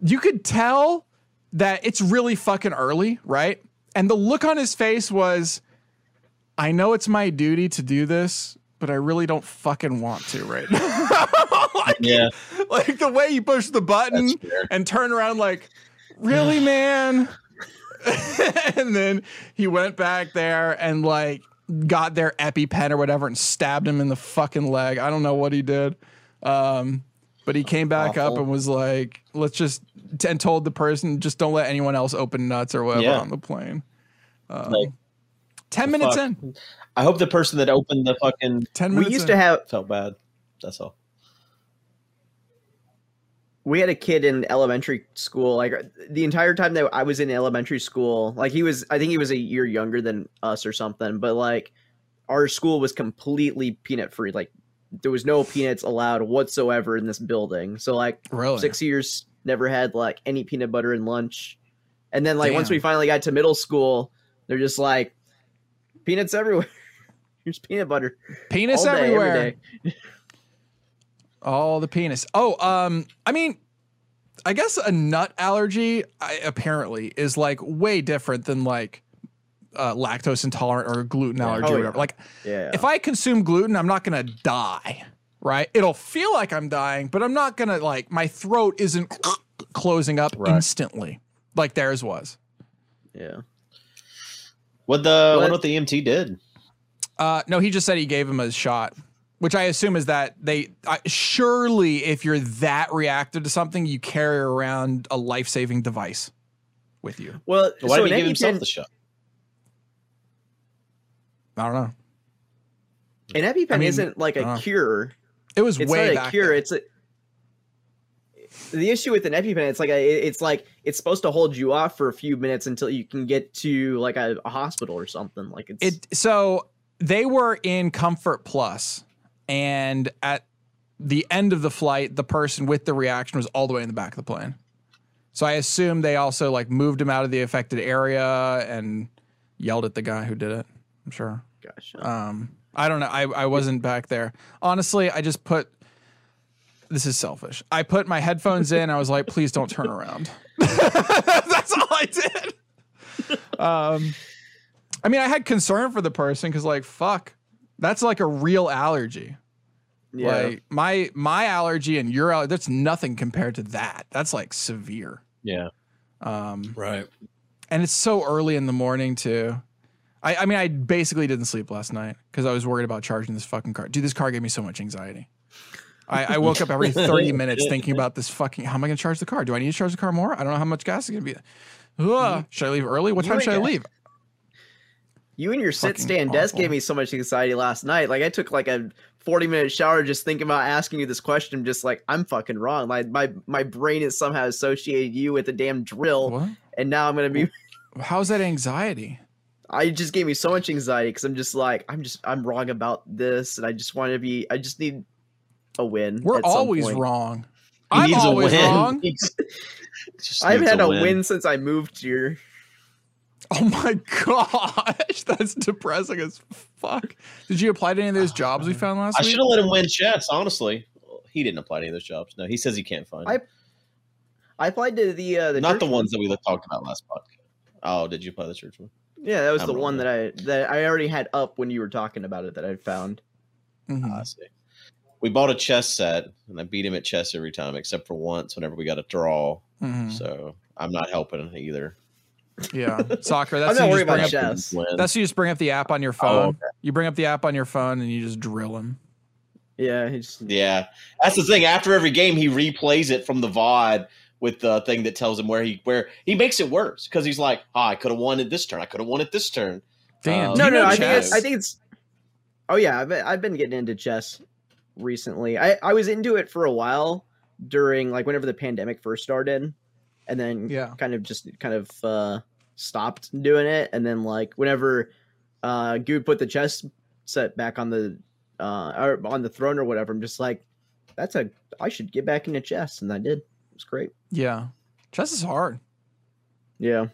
You could tell that it's really fucking early, right? And the look on his face was, I know it's my duty to do this, but I really don't fucking want to right now. like, Yeah. like the way you push the button and turn around like, really, man? and then he went back there and like got their EpiPen or whatever and stabbed him in the fucking leg. I don't know what he did. Um, but he came back up and was like, let's just, and told the person, just don't let anyone else open nuts or whatever Yeah. on the plane. Um, Like, 10 minutes Fuck. in. I hope the person that opened the fucking 10 minutes. we used in. to have felt bad. That's all. we had a kid in elementary school like the entire time that i was in elementary school like he was i think he was a year younger than us or something but like our school was completely peanut free like there was no peanuts allowed whatsoever in this building so like really? six years never had like any peanut butter in lunch and then like once we finally got to middle school they're just like peanuts everywhere here's peanut butter Penis day, everywhere. All the penis. Oh, um, I mean, I guess a nut allergy I, apparently is like way different than like uh, lactose intolerant or gluten Yeah. allergy Oh, or yeah. whatever. Like, yeah if I consume gluten, I'm not gonna die, right? It'll feel like I'm dying, but I'm not gonna like my throat isn't closing up Right. instantly like theirs was. yeah What the What? what, what the EMT did? Uh, no, he just said he gave him a shot, which I assume is that they uh, surely, if you're that reactive to something, you carry around a life saving device with you. well Why so did an he give himself EpiPen the shot? I don't know. An EpiPen I mean, isn't like a cure. It was It's way not a cure. then. It's a. The issue with an EpiPen, it's like a, it's like it's supposed to hold you off for a few minutes until you can get to like a, a hospital or something. Like it's It so they were in Comfort Plus, and at the end of the flight, the person with the reaction was all the way in the back of the plane. So I assume they also like moved him out of the affected area and yelled at the guy who did it. I'm sure. gosh. Um, I don't know. I, I wasn't back there. Honestly, I just put this is selfish. I put my headphones in. I was like, please don't turn around. That's all I did. Um, I mean, I had concern for the person because, like, fuck, that's like a real allergy. yeah. Like my my allergy and your allergy, that's nothing compared to that. That's like severe. Yeah. Um, Right. and it's so early in the morning too. I, I mean, I basically didn't sleep last night because I was worried about charging this fucking car. Dude, this car gave me so much anxiety. I, I woke up every 30 minutes thinking about this fucking. How am I going to charge the car? Do I need to charge the car more? I don't know how much gas is going to be. Ugh, should I leave early? What You time should I leave? you and your sit stand desk gave me so much anxiety last night. Like I took like a forty minute shower just thinking about asking you this question. Just like I'm fucking wrong. Like my my brain is somehow associated you with a damn drill, What? and now I'm gonna be. How's that anxiety? I just gave me so much anxiety because I'm just like I'm just I'm wrong about this, and I just want to be. I just need a win. We're at some always point. wrong. He I'm needs a always win. wrong. He's- just I've had a win. since I moved here. Oh my gosh, that's depressing as fuck. Did you apply to any of those jobs we found last I week? I should have let him win chess. Honestly, he didn't apply to any of those jobs. No, he says he can't find. I- I applied to the uh, the Not church the one. ones that we talked about last podcast. Oh, did you apply the church one? Yeah, that was I'm the one that I that I already had up when you were talking about it that I found. Mhm. I see. We bought a chess set, and I beat him at chess every time, except for once whenever we got a draw. Mhm. So I'm not helping either. Yeah, soccer. That's I'm not you just bring about up. chess. That's you just bring up the app on your Oh, phone. okay. You bring up the app on your phone and you just drill him. Yeah, he just, Yeah, that's the thing. After every game, he replays it from the VOD with the thing that tells him where he where he makes it worse because he's like, "Oh, I could have won it this turn. I could have won it this turn." Damn. Uh, no, no, I think it's I think it's. Oh yeah, I've I've been getting into chess recently. I I was into it for a while during like whenever the pandemic first started, and then Yeah. kind of just kind of uh stopped doing it, and then like whenever uh Guude put the chess set back on the uh or on the throne or whatever, I'm just like, that's a I should get back into chess, and I did. It was great. Yeah, chess is hard. Yeah.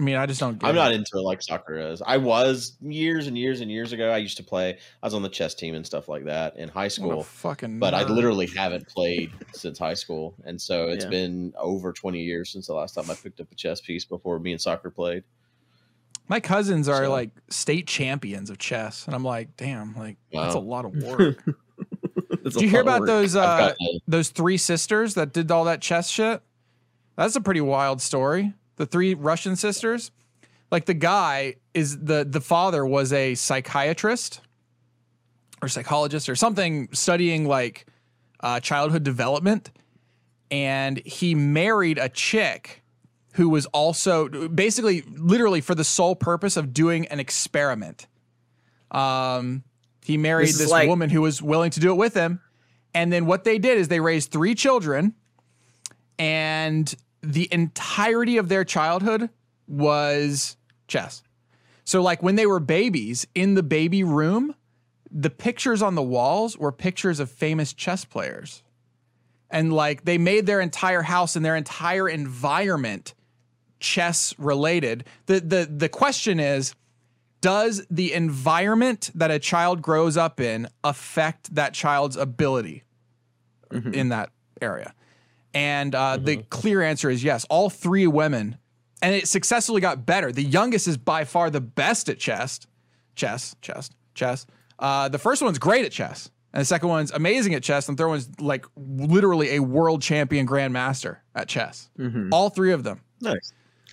I mean, I just don't. Get I'm it. not into it like soccer is. I was years and years and years ago. I used to play. I was on the chess team and stuff like that in high school. fucking. But I literally haven't played since high school, and so it's Yeah. been over 20 years since the last time I picked up a chess piece before me and soccer played. My cousins are So- like state champions of chess, and I'm like, damn, like that's a lot of work. Did you hear about those? those uh, those three sisters that did all that chess shit? That's a pretty wild story. The three Russian sisters. Like the guy is the the father was a psychiatrist or psychologist or something studying like uh, childhood development, and he married a chick who was also basically, literally, for the sole purpose of doing an experiment. Um, he married This this like- woman who was willing to do it with him, and then what they did is they raised three children, and the entirety of their childhood was chess. So, like when they were babies in the baby room, the pictures on the walls were pictures of famous chess players. And like they made their entire house and their entire environment chess related. The the the question is does the environment that a child grows up in affect that child's ability mm-hmm. in that area? And uh, the clear answer is yes. All three women, and it successfully got better. The youngest is by far the best at chess, chess, chess, chess. Uh, the first one's great at chess, and the second one's amazing at chess, and the third one's like literally a world champion grandmaster at chess. All three of them. Nice.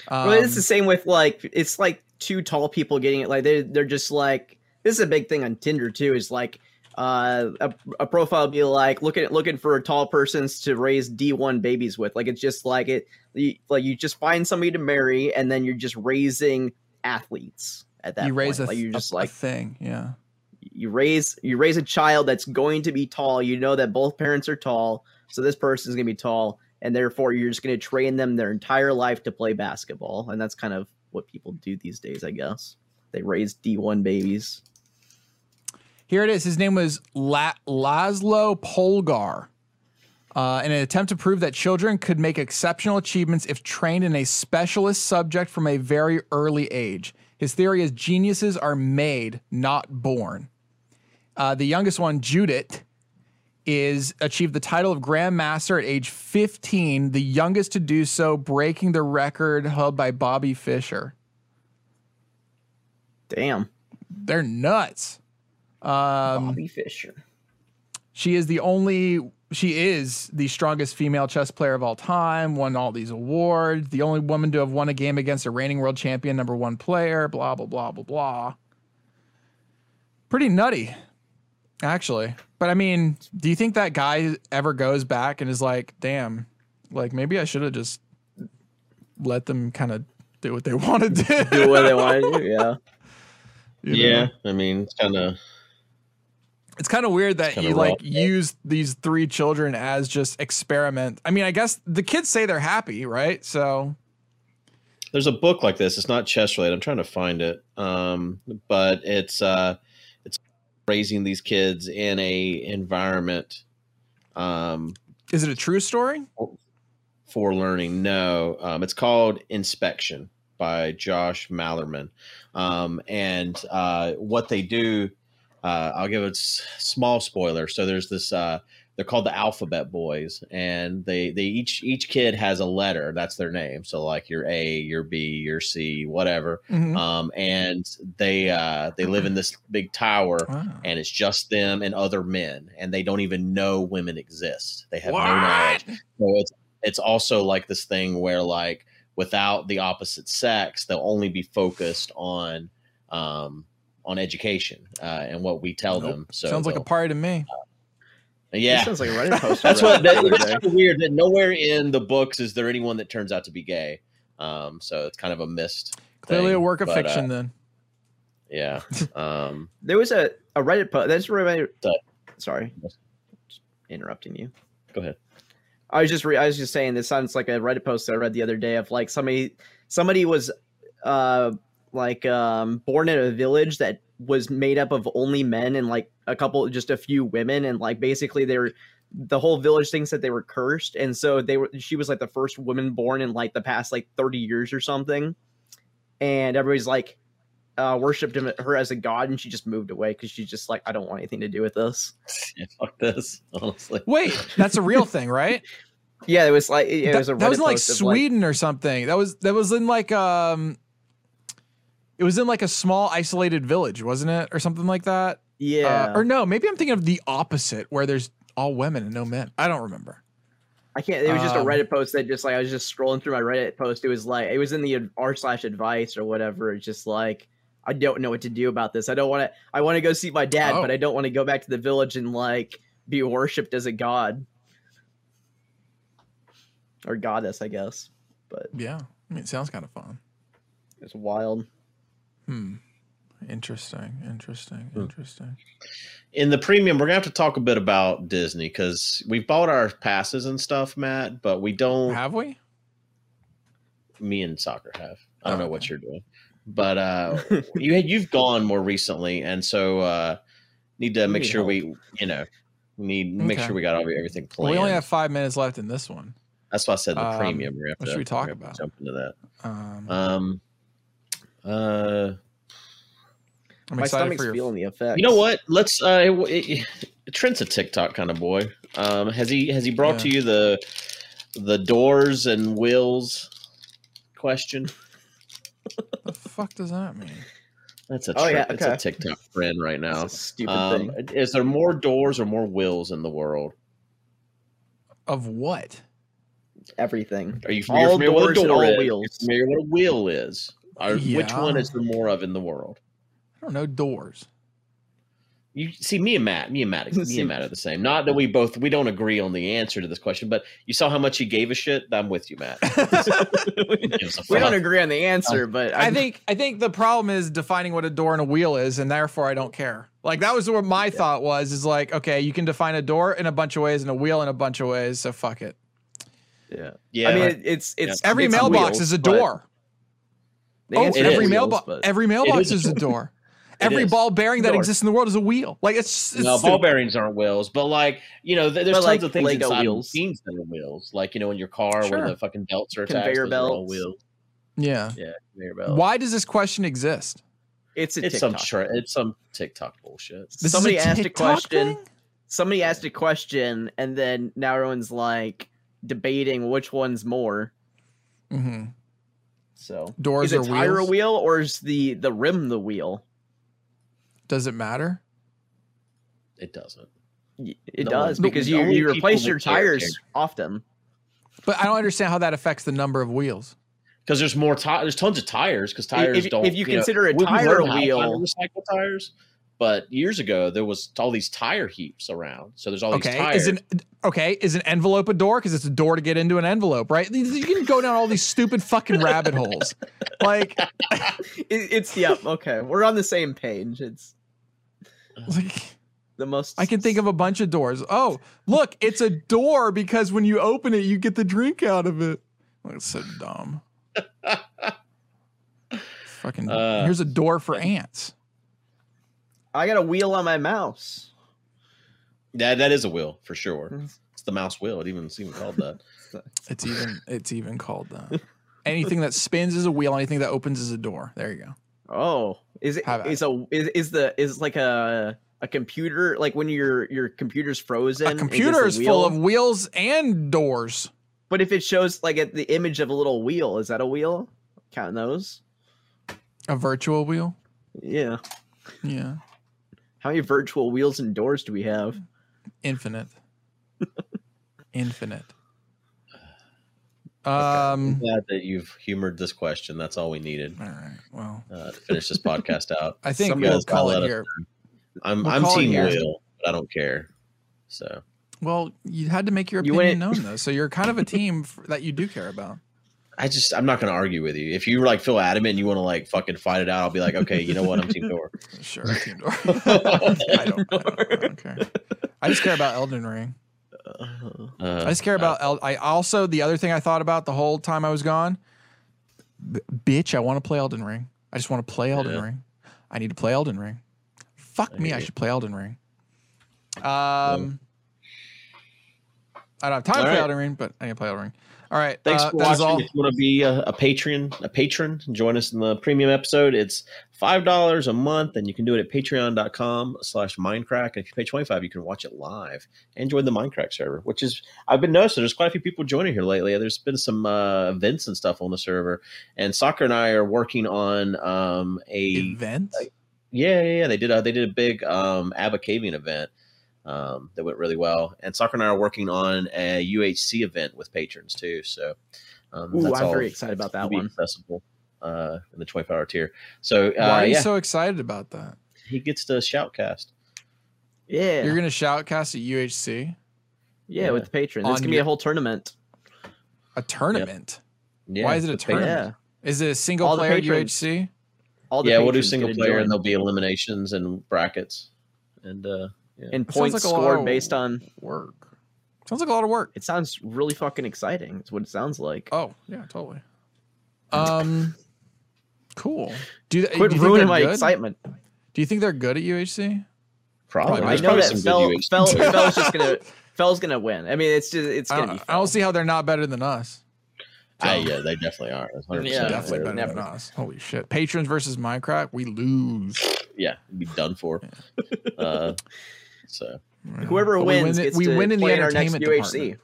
Um, well, it's the same with like it's like two tall people getting it. Like they they're just like this is a big thing on Tinder too. Is like uh, a, a profile be like looking looking for tall persons to raise D one babies with. Like it's just like it you, like you just find somebody to marry and then you're just raising athletes at that you raise point. a, like you're just a like thing, yeah. you raise you raise a child that's going to be tall you know that both parents are tall so this person is going to be tall and therefore you're just going to train them their entire life to play basketball and that's kind of what people do these days i guess they raise d1 babies Here it is. His name was La- Laszlo Polgar. Uh, in an attempt to prove that children could make exceptional achievements if trained in a specialist subject from a very early age. His theory is geniuses are made, not born. Uh, the youngest one, Judith, is achieved the title of Grandmaster at age 15, the youngest to do so, breaking the record held by Bobby Fischer. damn They're nuts. Um, bobby fischer She is the only she is the strongest female chess player of all time, won all these awards, the only woman to have won a game against a reigning world champion number 1 player, blah blah blah blah blah. Pretty nutty actually. But I mean, do you think that guy ever goes back and is like, "Damn, like maybe I should have just let them kind of do what they want to do." do what they want to do yeah You know? Yeah, I mean, it's kind of it's kind of weird that you like rough, yeah. use these three children as just experiment. I mean, I guess the kids say they're happy, right? So there's a book like this. It's not chess related. I'm trying to find it, um, but it's uh, it's raising these kids in a environment um, is it a true story? for learning. No, um, it's called Inspection by Josh Malerman, um, and uh, what they do. Uh, I'll give a s- small spoiler. So there's this. Uh, they're called the Alphabet Boys, and they they each each kid has a letter. That's their name. So like your A, your B, your C, whatever. Mhm. Um, and they uh, they live in this big tower, Wow. and it's just them and other men, and they don't even know women exist. They have no knowledge. So it's it's also like this thing where like without the opposite sex, they'll only be focused on um, on education uh, and what we tell Nope. them. So Sounds like a they'll- party to me. yeah. This sounds like a Reddit post. That's what that, the other kind of weird that nowhere in the books is there anyone that turns out to be gay. Um, so it's kind of a missed. Clearly a work of but, uh, fiction then. yeah. Um, There was a, a Reddit post. That's reminded. That- Sorry, Just interrupting you. go ahead. I was just re- I was just saying this sounds like a Reddit post that I read the other day of like somebody somebody was uh like um born in a village that was made up of only men and like a couple just a few women and like basically they were the whole village thinks that they were cursed and so they were she was like the first woman born in like the past like 30 years or something and everybody's like uh worshipped him, her as a god and she just moved away because she's just like i don't want anything to do with this Yeah, fuck this, honestly. Wait, that's a real thing, right? yeah it was like it, that, was a that was Reddit in like post of, Sweden or something. That was that was in like um it was in like a small isolated village, wasn't it? Or something like that? yeah Uh, or no, maybe I'm thinking of the opposite where there's all women and no men. I don't remember. I can't. It was just a Um, Reddit post that just like I was just scrolling through my Reddit post. It was like it was in the r slash advice or whatever. It's just like I don't know what to do about this. I don't want to. I want to go see my dad, Oh. but I don't want to go back to the village and like be worshipped as a god or goddess, I guess. But Yeah. I mean, it sounds kind of fun. It's wild. Hmm. Interesting. Interesting. Hmm. Interesting. In the premium, we're gonna have to talk a bit about Disney because we've bought our passes and stuff, Matt, but we don't. Have we? me and soccer have. I don't Oh, know what okay. you're doing, but uh, you had you've gone more recently, and so uh, need to We make need sure help. we, you know, we need make sure we got all, everything Well, planned. we only have five minutes left in this one. That's why I said the Um, premium. We're gonna have what to- should we talk we're about? Jump into that. Um, Um, uh, I'm My stomach's for your. feeling the effect. you know what? Let's. Uh, it, it, Trent's a TikTok kind of boy. Um, has he has he brought to you the the doors and wheels question? the fuck does that mean? That's a Oh, yeah, Trent- it's a okay. TikTok trend right now. That's a stupid Um, thing. is there more doors or more wills in the world? Of what? Everything. Are you All familiar with a doors and door all is? wheels. You're familiar what a wheel is? Or Which one is there more of in the world? I don't know. Doors. You see, me and Matt, me and Matt, me and Matt are the same. Not that we both we don't agree on the answer to this question, but you saw how much he gave a shit. I'm with you, Matt. He gives a we don't agree on the answer, uh, but I I'm- think I think the problem is defining what a door and a wheel is, and therefore I don't care. Like that was what my thought was. Is like, okay, you can define a door in a bunch of ways and a wheel in a bunch of ways. So fuck it. Yeah. Yeah, I mean, it, it's it's Every it's mailbox wheels, is a but door. The Oh, answer it is every wheels, mailbox, every mailbox is a is a door. Every is. ball bearing that exists in the world is a wheel. Like it's, it's no, ball bearings aren't wheels, but like you know, th- there's But, tons like, of things Lego inside wheels. machines that are wheels. Like you know, in your car Sure. where the fucking belts are attached, Conveyor those are all belts. wheels. Yeah. Yeah, conveyor belts. Why does this question exist? it's a It's some TikTok. tra- it's some TikTok bullshit. This is Somebody asked a question. thing? Somebody asked a question, and then now everyone's like debating which one's more. Mhm. So Doors is a or tire a wheel or is the the rim the wheel? Does it matter? It doesn't. It No does one- because you you replace your tires care. often. But I don't understand how that affects the number of wheels. Because there's more tires. There's tons of tires. Because tires if, don't. if you know, consider a tire a wheel, recycle tires. But years ago, there was all these tire heaps around. So there's all these Okay, tires. is an okay is an envelope a door because it's a door to get into an envelope, right? You can go down all these stupid fucking rabbit holes. Like, it, it's yeah okay. We're on the same page. It's like the most. I can think of a bunch of doors. Oh, look, it's a door because when you open it, you get the drink out of it. Like, it's so dumb. Fucking Uh, here's a door for ants. I got a wheel on my mouse. that that is a wheel for sure. Mhm. It's the mouse wheel. It even it's even called that. It's even it's even called that. Anything that spins is a wheel. Anything that opens is a door. There you go. Oh, is it Have a is, is the is like a a computer like when your your computer's frozen? A computer the is full of wheels and doors. But if it shows like at the image of a little wheel, is that a wheel? Counting those? A virtual wheel. Yeah. Yeah. How many virtual wheels and doors do we have? Infinite. Infinite. I'm Um. glad that you've humored this question. That's all we needed All right. Well, uh, to finish this podcast out. I think Somebody we'll call it here. I'm We'll I'm team here. wheel, but I don't care. So Well, you had to make your opinion went- known, though. So you're kind of a team f- that you do care about. I just I'm not going to argue with you. If you like feel adamant and you want to like fucking fight it out, I'll be like, okay, you know what, I'm team door. Sure, team door. I don't, I don't, I don't care. I just care about Elden Ring. Uh, Uh, I just care about. El- I also the other thing I thought about the whole time I was gone. B- bitch, I want to play Elden Ring. I just want to play Elden Yeah. Ring. I need to play Elden Ring. Fuck I me, I should play Elden Ring. Um, I don't have time to All play right. Elden Ring, but I need to play Elden Ring. All right, Thanks uh, for watching. If you want to be a, a Patreon, a patron, join us in the premium episode. It's five dollars a month, and you can do it at patreon.com slash Mindcrack. And if you pay 25 you can watch it live and join the Minecraft server, which is I've been noticing there's quite a few people joining here lately. There's been some uh, events and stuff on the server, and Soccer and I are working on um, a Event. yeah, yeah, yeah. They did a they did a big um ABBA caving event um that went really well. And Soccer and I are working on a UHC event with patrons too. So um Ooh, that's I'm all very excited about that one. accessible uh in the 25 hour tier. So uh Why are you yeah, so excited about that? he gets to shoutcast. Yeah. You're gonna shoutcast at UHC yeah, with the patrons. On It's gonna be a whole tournament. a tournament. Yeah, Why is it a tournament? Yeah, Is it a single All player patrons. UHC? all the Yeah, we'll do single player, and there'll be eliminations and brackets, and uh, yeah. and Sounds points like scored based on. Work. Sounds like a lot of work. It sounds really fucking exciting. It's what it sounds like. Oh yeah, totally. Um, cool. Do you, Quit do you think ruining my good? excitement. Do you think they're good at UHC? probably. I I There's know probably that some Fell, good UHC Fell, players. Fell's just gonna Fell's gonna win. I mean, it's just it's gonna don't, be. I don't see how they're not better than us. Ah, yeah, they definitely are. 100%. Yeah, Definitely they're better never- than us. Holy shit! Patrons versus Minecraft, we lose. Yeah, be done for. uh, so, Whoever But we wins win, gets we win in the our entertainment UHC. department.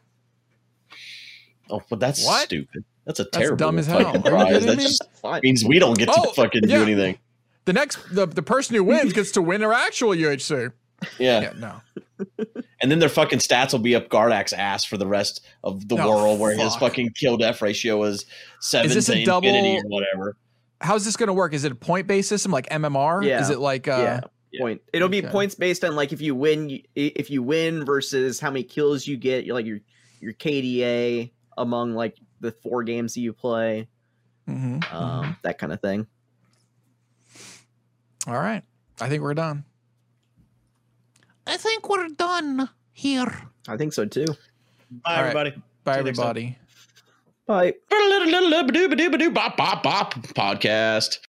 oh, but that's What? stupid. That's a That's terrible dumb as hell. Prize. That just means we don't get to Oh, fucking yeah. do anything. The next, the, the person who wins gets to win their actual UHC. Yeah. Yeah, no. And then their fucking stats will be up Gardak's ass for the rest of the Oh, world, where his fucking kill death ratio is seven this to a double- infinity or whatever. How's this going to work? Is it a point based system like MMR? Yeah. Is it like uh, yeah. Yeah. Point. It'll be Okay. points based on like if you win, if you win versus how many kills you get, like your your KDA among like the four games that you play, mhm, um, mhm. that kind of thing. All right. I think we're done. I think we're done here. I think so too. Bye, All right. everybody. Bye, See you next time. everybody. Bye. Bop, bop, bop, podcast.